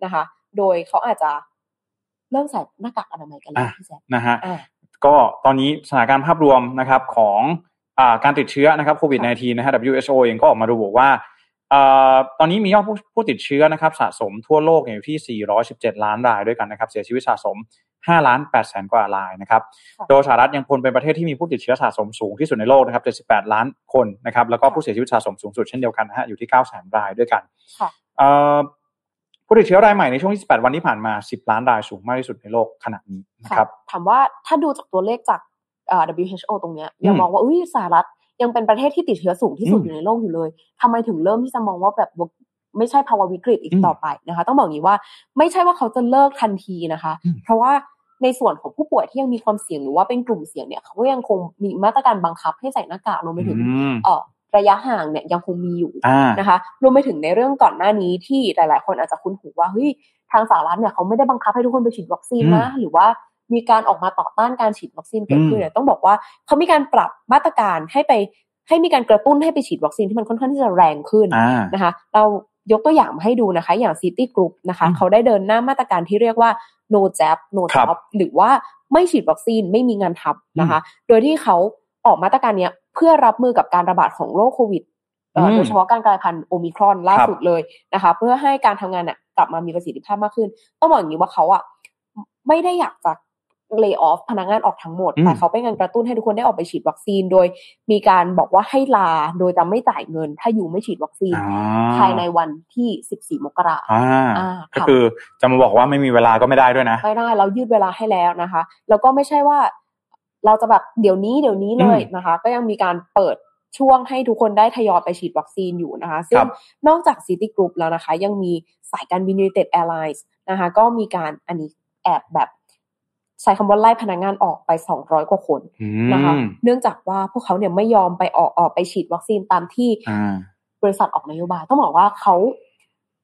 นะคะ โดยเขาอาจจะเริ่มใส่หน้ากากอนามัยกันแล้วอะพี่แจ๊คนะฮะอ่าก็ตอนนี้สถานการณ์ภาพรวมนะครับของอ่า การติดเชื้อนะครับโควิด -19 นะฮะ WHO เองก็ออกมาระบุว่าอ่าตอนนี้มียอดผู้ผู้ติดเชื้อนะครับสะสมทั่วโลกเนี่ยอยู่ที่ 417 ล้านรายด้วยกันนะครับ เสียชีวิตสะสม 5 ล้าน8แสนกว่ารายนะครับค่ะโดยสหรัฐยังคงเป็นประเทศที่มีผู้ติดเชื้อสะสมสูงที่สุดในโลกนะครับ 78 ล้านคนนะครับ แล้วก็ผู้เสียชีวิตสะสมสูงสุดเช่นเดียวกันนะฮะ อยู่ที่ 9 แสนรายด้วยกันค่ะเอ่อผู้ติดเชื้อรายใหม่ในช่วงที่18วันที่ผ่านมา 10 ล้านรายสูงมากที่สุดในโลกขณะนี้นะครับ ถามว่าถ้าดูจากตัวเลขจากเอ่อ WHO ตรงเนี้ยอืมยังมองว่าอุ้ยสหรัฐยังเป็นประเทศที่ติดเชื้อสูงที่สุดอืมอยู่ในโลกอยู่เลยทำไมถึงเริ่มที่จะมองว่าแบบว่าไม่ใช่ภาวะวิกฤตอีกอืมต่อไปนะคะ ต้องบอกอย่างนี้ว่าไม่ใช่ว่าเขาจะเลิกทันทีนะคะอืมเพราะว่าในส่วนของผู้ป่วยที่ยังมีความเสี่ยงหรือว่าเป็นกลุ่มเสี่ยงเนี่ยเขาก็ยังคงมีมาตรการบังคับให้ใส่หน้ากากรวมไปถึงอืมเอ่อระยะห่างเนี่ยยังคงมีอยู่อ่านะคะรวมไปถึงในเรื่องก่อนหน้านี้ที่หลาย ๆ คนอาจจะคุ้นหูว่าเฮ้ยทางสหรัฐเนี่ยเขาไม่ได้บังคับให้ทุกคนไปฉีดวัคซีนนะหรือว่า มีการออกมาต่อต้านการฉีดวัคซีนเกิดขึ้นเนี่ยต้องบอกว่าเขามีการปรับมาตรการให้ไปให้มีการกระตุ้นให้ไปฉีดวัคซีนที่มันค่อนข้างที่จะแรงขึ้นอ่านะคะ เรายกตัวอย่างมาให้ดูนะคะ อย่าง City Group นะคะอืมเขาได้เดินหน้ามาตรการที่เรียกว่า no jab no ครับ job หรือว่าไม่ฉีดวัคซีนไม่มีงานทำนะคะ โดยที่เขาออกมาตรการเนี้ยเพื่อรับมือกับการระบาดของโรคโควิดเอ่ออืมโดยเฉพาะการกลายพันธุ์โอมิครอนล่าครับสุดเลยนะคะ เพื่อให้การทำงานน่ะกลับมามีประสิทธิภาพมากขึ้น ต้องบอกอย่างนี้ว่าเขาอะไม่ได้อยากจะ เลิกออฟพนักงานออกทั้งหมดอืมแต่เขาเป็นการกระตุ้นให้ทุกคนได้ออกไปฉีดวัคซีน โดยมีการบอกว่าให้ลาโดยจะไม่จ่ายเงิน ถ้าอยู่ไม่ฉีดวัคซีนอ่ภายในวันที่ 14 มกราคมอ่าอ่าก็ค่ะคือจะมาบอกว่าไม่มีเวลาก็ไม่ได้ด้วยนะ ไม่ได้ เรายืดเวลาให้แล้วนะคะ แล้วก็ไม่ใช่ว่า เราจะแบบเดี๋ยวนี้เดี๋ยวนี้เลยนะคะ ก็ยังมีการเปิดช่วงให้ทุกคนได้ทยอยไปฉีดวัคซีนอยู่นะคะ ซึ่ครังบนอกจาก City Group แล้วนะคะ ยังมีสายการบิน United Airlines นะคะ ก็มีการอันนี้แอบแบบ ใช้คำว่าไล่พนักงานออกไป200กว่าคนอืนะคะมเนื่องจากว่าพวกเขาเนี่ยไม่ยอมไปออกออกไปฉีดวัคซีนตามที่อ่าบริษัทออกนโยบาย ต้องบอกว่าเขา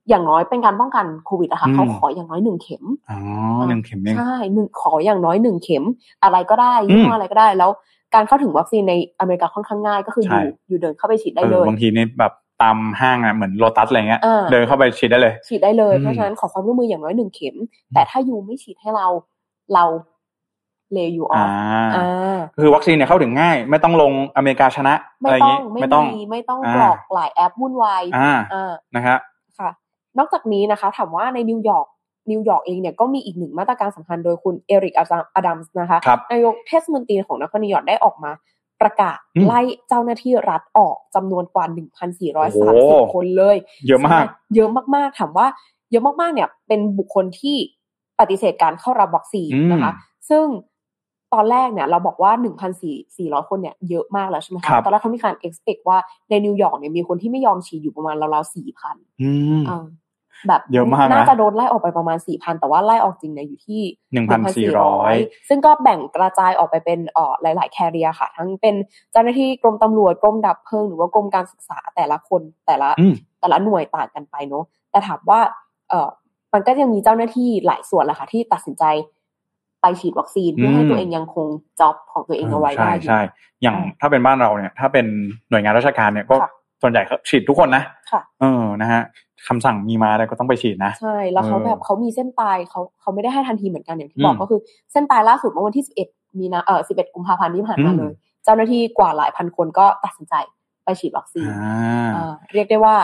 อย่างน้อยเป็นการป้องกันโควิดอะค่ะอืมเขาขออย่างน้อยหนึ่งเข็มอ๋อหนึ่งเข็มเองใช่หนึ่งขออย่างน้อยหนึ่งเข็ม อะไรก็ได้ยี่ห้ออืมอะไรก็ได้แล้วการเข้าถึงวัคซีนในอเมริกาค่อนข้างง่ายก็คืออใช่ยู่อยู่เดินเข้าไปฉีดได้เอเลอยบางทีนี่แบบตามห้างอะเหมือนโลตัสอะไรเงี้ยอ่าเดินเข้าไปฉีดได้เลย ฉีดได้เลยอืมเพราะฉะนั้นขอความร่วมมืออย่างน้อยหนึ่งเข็ม แต่ถ้ายูไม่ฉีดให้เรา เราเลยูอออ่าฟอ่าคือวัคซีนเนี่ยเข้าถึงง่าย ไม่ต้องลงอเมริกาชนะอะไรไม่อย่างต้องี้งไม่ไม่ต้องมีไม่ต้องอ่ากรอกหลายแอปวุ่นวายอ่าอ่านะฮะค่ะ นอกจากนี้นะคะ ถามว่าในนิวยอร์กนิวยอร์กเองเนี่ยก็มีอีกหนึ่งมาตรการสำคัญโดยคุณเอริกอาดัมส์นะคะครับนายกเทศมนตรีของนครนิวยอร์กได้ออกมาประกาศอืมไล่เจ้าหน้าที่รัฐออกจำนวนกว่าโอ้โห1,430 คนเลย เยอะมากใช่เยอะมากๆ ถามว่าเยอะมากๆ เนี่ย เป็นบุคคลที่ ปฏิเสธการเข้ารับวัคซีนอืมนะคะ ซึ่งตอนแรกเนี่ยเราบอกว่า 1,400 คนเนี่ยเยอะมากแล้วใช่ไหมครับคะตอนแรกเขามีการ expect ว่าในนิวยอร์กเนี่ยมีคนที่ไม่ยอมฉีดอยู่ประมาณราวๆ4,000อืมอ่าแบบเยอะมากนะน่าจะโดนไล่ออกไปประมาณ4,000แต่ว่าไล่ออกจริงเนี่ยอยู่ที่หนึ่งพันสี่ร้อยซึ่งก็แบ่งกระจายออกไปเป็นเอ่อหลาย ๆ career ค่ะ ทั้งเป็นเจ้าหน้าที่กรมตำรวจกรมดับเพลิงหรือว่ากรมการศึกษาแต่ละคนแต่ละอืมแต่ละหน่วยต่างกันไปเนาะแต่ถามว่าเอ่อ มันก็ยังมีเจ้าหน้าที่หลายส่วนแหละค่ะที่ตัดสินใจไปฉีดวัคซีนเพื่อให้อืมตัวเองยังคงจ็อบของตัวเองเอาไว้ใช่ได้อยู่ใช่อย่างอ่าถ้าเป็นบ้านเราเนี่ย ถ้าเป็นหน่วยงานราชการเนี่ยก็ค่ะส่วนใหญ่เขาฉีดทุกคนนะค่ะเออนะฮะคำสั่งมีมาอะไรก็ต้องไปฉีดนะ ใช่ แล้วเขาเออแบบเขามีเส้นตายเขาเขาไม่ได้ให้ทันทีเหมือนกันอย่างที่บอกอืมก็คือเส้นตายล่าสุดเมื่อวันที่11มีนาเออ11กุมภาพันธ์ที่ผ่านมาอืมเลย เจ้าหน้าที่กว่าหลายพันคนก็ตัดสินใจไปฉีดวัคซีนอ่าอ่าเรียกได้ว่า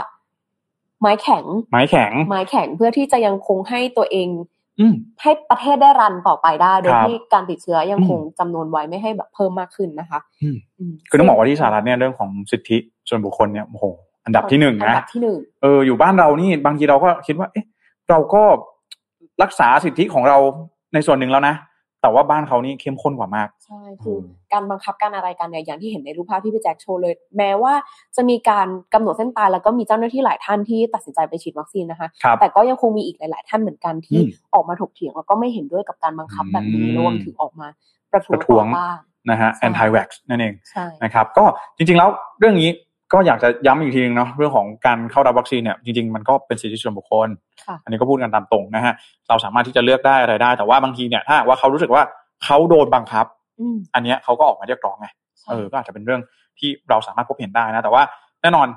ไม้แข็ง ไม้แข็ง ไม้แข็งเพื่อที่จะยังคงให้ตัวเองอืมให้ประเทศได้รันต่อไปได้ โดยครับที่การติดเชื้อยังอืมคงจำนวนไว้ไม่ให้แบบเพิ่มมากขึ้นนะคะอืมอืมคือต้องบอกว่าที่สหรัฐเนี่ยเรื่องของสิทธิส่วนบุคคลเนี่ยโอ้โหอันดับที่หนึ่งอันะดับที่หนึ่งเอออยู่บ้านเรานี่บางทีเราก็คิดว่า เอ๊ะ เราก็รักษาสิทธิของเราในส่วนหนึ่งแล้วนะ แต่ว่าบ้านเขานี่เข้มข้นกว่ามาก ใช่คือการบังคับการอะไรกันเนี่ยอย่างที่เห็นในรูปภาพที่พี่แจ็คโชว์เลย แม้ว่าจะมีการกำหนดเส้นตายแล้วก็มีเจ้าหน้าที่หลายท่านที่ตัดสินใจไปฉีดวัคซีนนะคะครับแต่ก็ยังคงมีอีกหลาย ๆ ท่านเหมือนกันที่อืมออกมาถกเถียงแล้วก็ไม่เห็นด้วยกับการบังคับแบบนี้อืมรวมถึงออกมาประท้วงประท้วงต่อต้านนะฮะใช่ anti vax นั่นเองใช่นะครับก็จริง ๆ แล้วเรื่องนี้ ก็อยากจะย้ำอีกทีนึงเนาะเรื่องของการเข้ารับวัคซีนเนี่ยจริงๆมันก็เป็นสิทธิส่วนบุคคลค่ะอันนี้ก็พูดกันตามตรงนะฮะเราสามารถที่จะเลือกได้อะไรได้ แต่ว่าบางทีเนี่ยถ้าหากว่าเขารู้สึกว่าเขาโดนบังคับอืมอันเนี้ยเขาก็ออกมาเรียกร้องไงใช่เออก็อาจจะเป็นเรื่องที่เราสามารถพบเห็นได้นะ แต่ว่าแน่นอน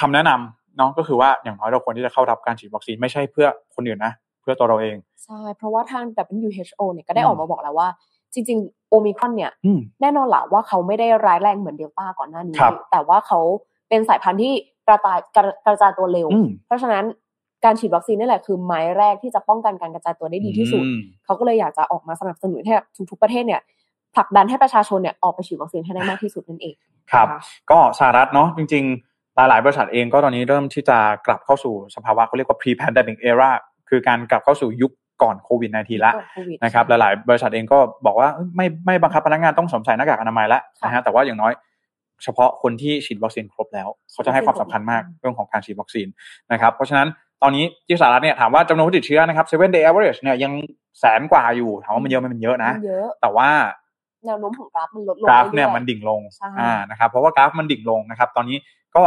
คำแนะนำเนาะก็คือว่าอย่างน้อยเราควรที่จะเข้ารับการฉีดวัคซีนไม่ใช่เพื่อคนอื่นนะเพื่อตัวเราเองใช่เพราะว่าทาง WHO เนี่ยก็ได้อืมออกมาบอกแล้วว่าจริงๆโอมิครอนเนี่ยอืมแน่นอนแหละว่าเขาไม่ได้ร้ายแรงเหมือนเดลต้าก่อนหน้านี้ครับแต่ว่าเขา เป็นสายพันธุ์ที่กระจายกระกระจายตัวเร็วอืมเพราะฉะนั้นการฉีดวัคซีนนี่แหละคือไม้แรกที่จะป้องกันการกระจายตัวได้ดีที่สุดอืมเขาก็เลยอยากจะออกมาสนับสนุนให้แบบทุกๆประเทศเนี่ยผลักดันให้ประชาชนเนี่ยออกไปฉีดวัคซีนให้ได้มากที่สุดนั่นเอง ครับนะคะก็สหรัฐเนาะจริง ๆ หลายๆบริษัทเองก็ตอนนี้เริ่มที่จะกลับเข้าสู่สภาวะเขาเรียกว่า pre pandemic era คือการกลับเข้าสู่ยุคก่อนโควิด -19 ละก่อนโควิดนะครับหลายๆบริษัทเองก็บอกว่าเอ้ยไม่ไม่บังคับพนักงานต้องสวมใส่หน้ากากอนามัยแล้วค่ะนะฮะแต่ว่าอย่างน้อย เฉพาะคนที่ฉีดวัคซีนครบแล้ว เขาจะให้ความสำคัญมากอืมเรื่องของการฉีดวัคซีนนะครับ เพราะฉะนั้นตอนนี้ที่สหรัฐเนี่ยถามว่าจำนวนผู้ติดเชื้อนะครับ seven day average เนี่ยยังแสนกว่าอยู่ถามว่ามันเยอะไหมมันเยอะนะมันเยอะแต่ว่าแนวโน้มของกราฟมันลดลงกราฟรื่อๆเนี่ยมันดิ่งลงใช่อ่านะครับเพราะว่ากราฟมันดิ่งลงนะครับ ตอนนี้ก็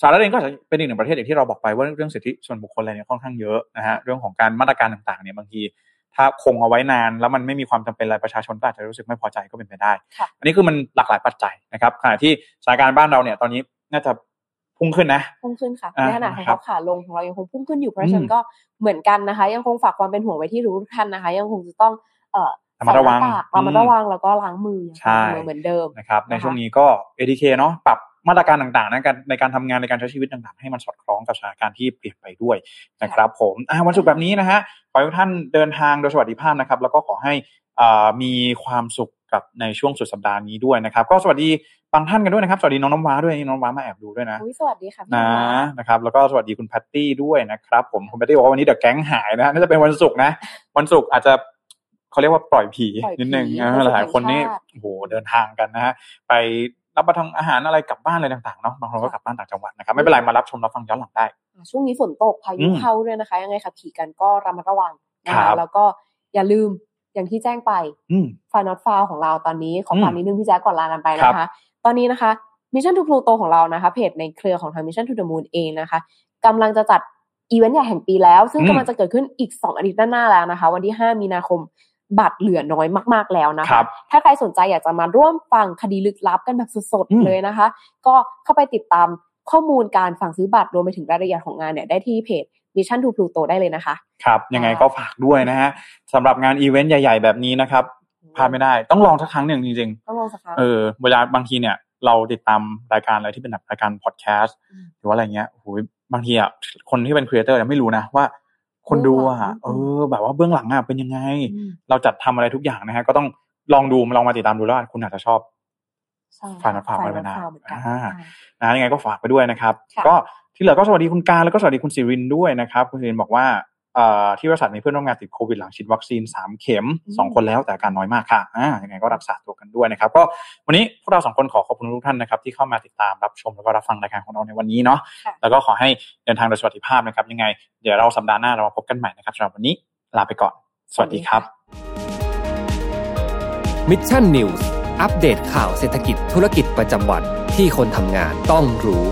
สหรัฐเองก็จะเป็นอีกหนึ่งประเทศอย่างที่เราบอกไปว่าเรื่องสิทธิส่วนบุคคลอะไรเนี่ยค่อนข้างเยอะนะฮะเรื่องของการมาตรการต่างๆเนี่ยบางที ถ้าคงเอาไว้นาน แล้วมันไม่มีความจำเป็นอะไรประชาชนก็อาจจะรู้สึกไม่พอใจก็เป็นไปได้ค่ะอันนี้คือมันหลากหลายปัจจัยนะครับขณะที่สถานการณ์บ้านเราเนี่ยตอนนี้น่าจะพุ่งขึ้นนะพุ่งขึ้นค่ะอ่าในขณะของครัเขาบขาลงของเรายังคงพุ่งขึ้นอยู่เพราะฉะนั้อืนมก็เหมือนกันนะคะ ยังคงฝากความเป็นห่วงไว้ที่รู้ทุกท่านนะคะ ยังคงจะต้องเอ่อระมัดระวังใส่หน้ากากระมัดอืมระวังแล้วก็ล้างมืออย่างใช่สม่ำเสมอเหมือนเดิมนะครับในนะคะช่วงนี้ก็ ATK เนาะปรับ มาตรการต่างๆในการในการทำงานในการใช้ชีวิตต่างๆ ให้มันสอดคล้องกับสถานการณ์ที่เปลี่ยนไปด้วยนะครับผมอ่าวันศุกร์แบบนี้นะฮะขอให้ทุกท่านเดินทางโดยสวัสดิภาพนะครับ แล้วก็ขอให้อ่ามีความสุขกับในช่วงสุดสัปดาห์นี้ด้วยนะครับ ก็สวัสดีบางท่านกันด้วยนะครับสวัสดีน้องน้ำว้าด้วยนี่น้องน้ำว้ามาแอบดูด้วยนะอุ๊ยสวัสดีค่ะพี่นะน้องนะครับแล้วก็สวัสดีคุณแพตตี้ด้วยนะครับ ผมคุณแพตตี้บอกว่าวันนี้เดอะแก๊งหายนะฮะน่าจะเป็นวันศุกร์นะวันศุกร์อาจจะเขาเรียกว่าปล่อยผีปล่อยผีนิดนึงวันะนศุกร์หลายๆคนนี่แห่งชาติโอ้โหเดินทางกันนะฮะไป รับประทานอาหารอะไรกลับบ้านอะไรต่างๆเนาะบางคนก็กลับบ้านต่างจังหวัดนะครับไม่เป็นไรมารับชมรับฟังย้อนหลังได้อ่าช่วงนี้ฝนตกพายุอืมเข้าด้วยนะคะ ยังไงขับขี่กันก็ระมัดระวังนะครัคะบแล้วก็อย่าลืมอย่างที่แจ้งไปอืมฟา n น t ฟาวของเราตอนนี้ขออืมฝากนิดนึงพี่แจ๊คก่อนลากันไปนะครัคะบตอนนี้นะคะ Mission to Pluto ของเรานะคะเพจในเครือของทาง Mission to the Moon เองนะคะกำลังจะจัดอีเวนต์ใหญ่แห่งปีแล้ว ซึ่งอืมกำลังจะเกิดขึ้นอีก 2 อาทิตย์หน้าแล้วนะคะ วันที่ 5 มีนาคม บัตรเหลือน้อยมาก ๆ แล้วนะครัคะบถ้าใครสนใจอยากจะมาร่วมฟังคดีลึกลับกันแบบสดอืมๆเลยนะคะ ก็เข้าไปติดตามข้อมูลการสั่งซื้อบัตรรวมไปถึงรายละเอียดของงานเนี่ยได้ที่เพจ Mission to Pluto ได้เลยนะคะ ครับ ยังไงก็ฝากด้วยนะฮะสำหรับงานอีเวนต์ใหญ่ ๆ แบบนี้นะครับพลาดไม่ได้ต้องลองสักครั้งหนึ่งจริงต้องลองสักครั้งๆเออเวลาบางทีเนี่ยเราติดตามรายการอะไรที่เป็นแบบรายการพอดแคสต์อืมหรือว่าอะไรเงี้ยโอ้โหบางทีอะคนที่เป็นครีเอเตอร์ไม่รู้นะว่า คนดูอะเบื้เอองหลังอแบบว่าเบื้องหลังอะเป็นยังไงมเราจัดทำอะไรทุกอย่างนะฮะ ก็ต้องลองดูลองมาติดตามดูแล้วกันคุณอาจจะชอบใช่ฝากนะฝากไว้ฝนะฝากเหมือนกันอ่าใช่นะยังไงก็ฝากไปด้วยนะครับค่ะก็ที่เหลือก็สวัสดีคุณการแล้วก็สวัสดีคุณสิรินด้วยนะครับ คุณสิรินบอกว่าเอ่อ ที่บริษัทมีเพื่อนร่วมงานติดโควิดหลังฉีดวัคซีนสามเข็มสองคนแล้วแต่อาการน้อยมากค่ะอ่ายังไงก็รักษาตัวกันด้วยนะครับ ก็วันนี้พวกเราสองคนขอขอบคุณทุกท่านนะครับที่เข้ามาติดตามรับชมแล้วก็รับฟังรายการของเราในวันนี้เนาะค่ะแล้วก็ขอให้เดินทางโดยสวัสดิภาพนะครับ ยังไงเดี๋ยวเราสัปดาห์หน้าเรามาพบกันใหม่นะครับสำหรับวันนี้ลาไปก่อน สวัสดีครับ Mission News อัปเดตข่าวเศรษฐกิจธุรกิจประจำวันที่คนทำงานต้องรู้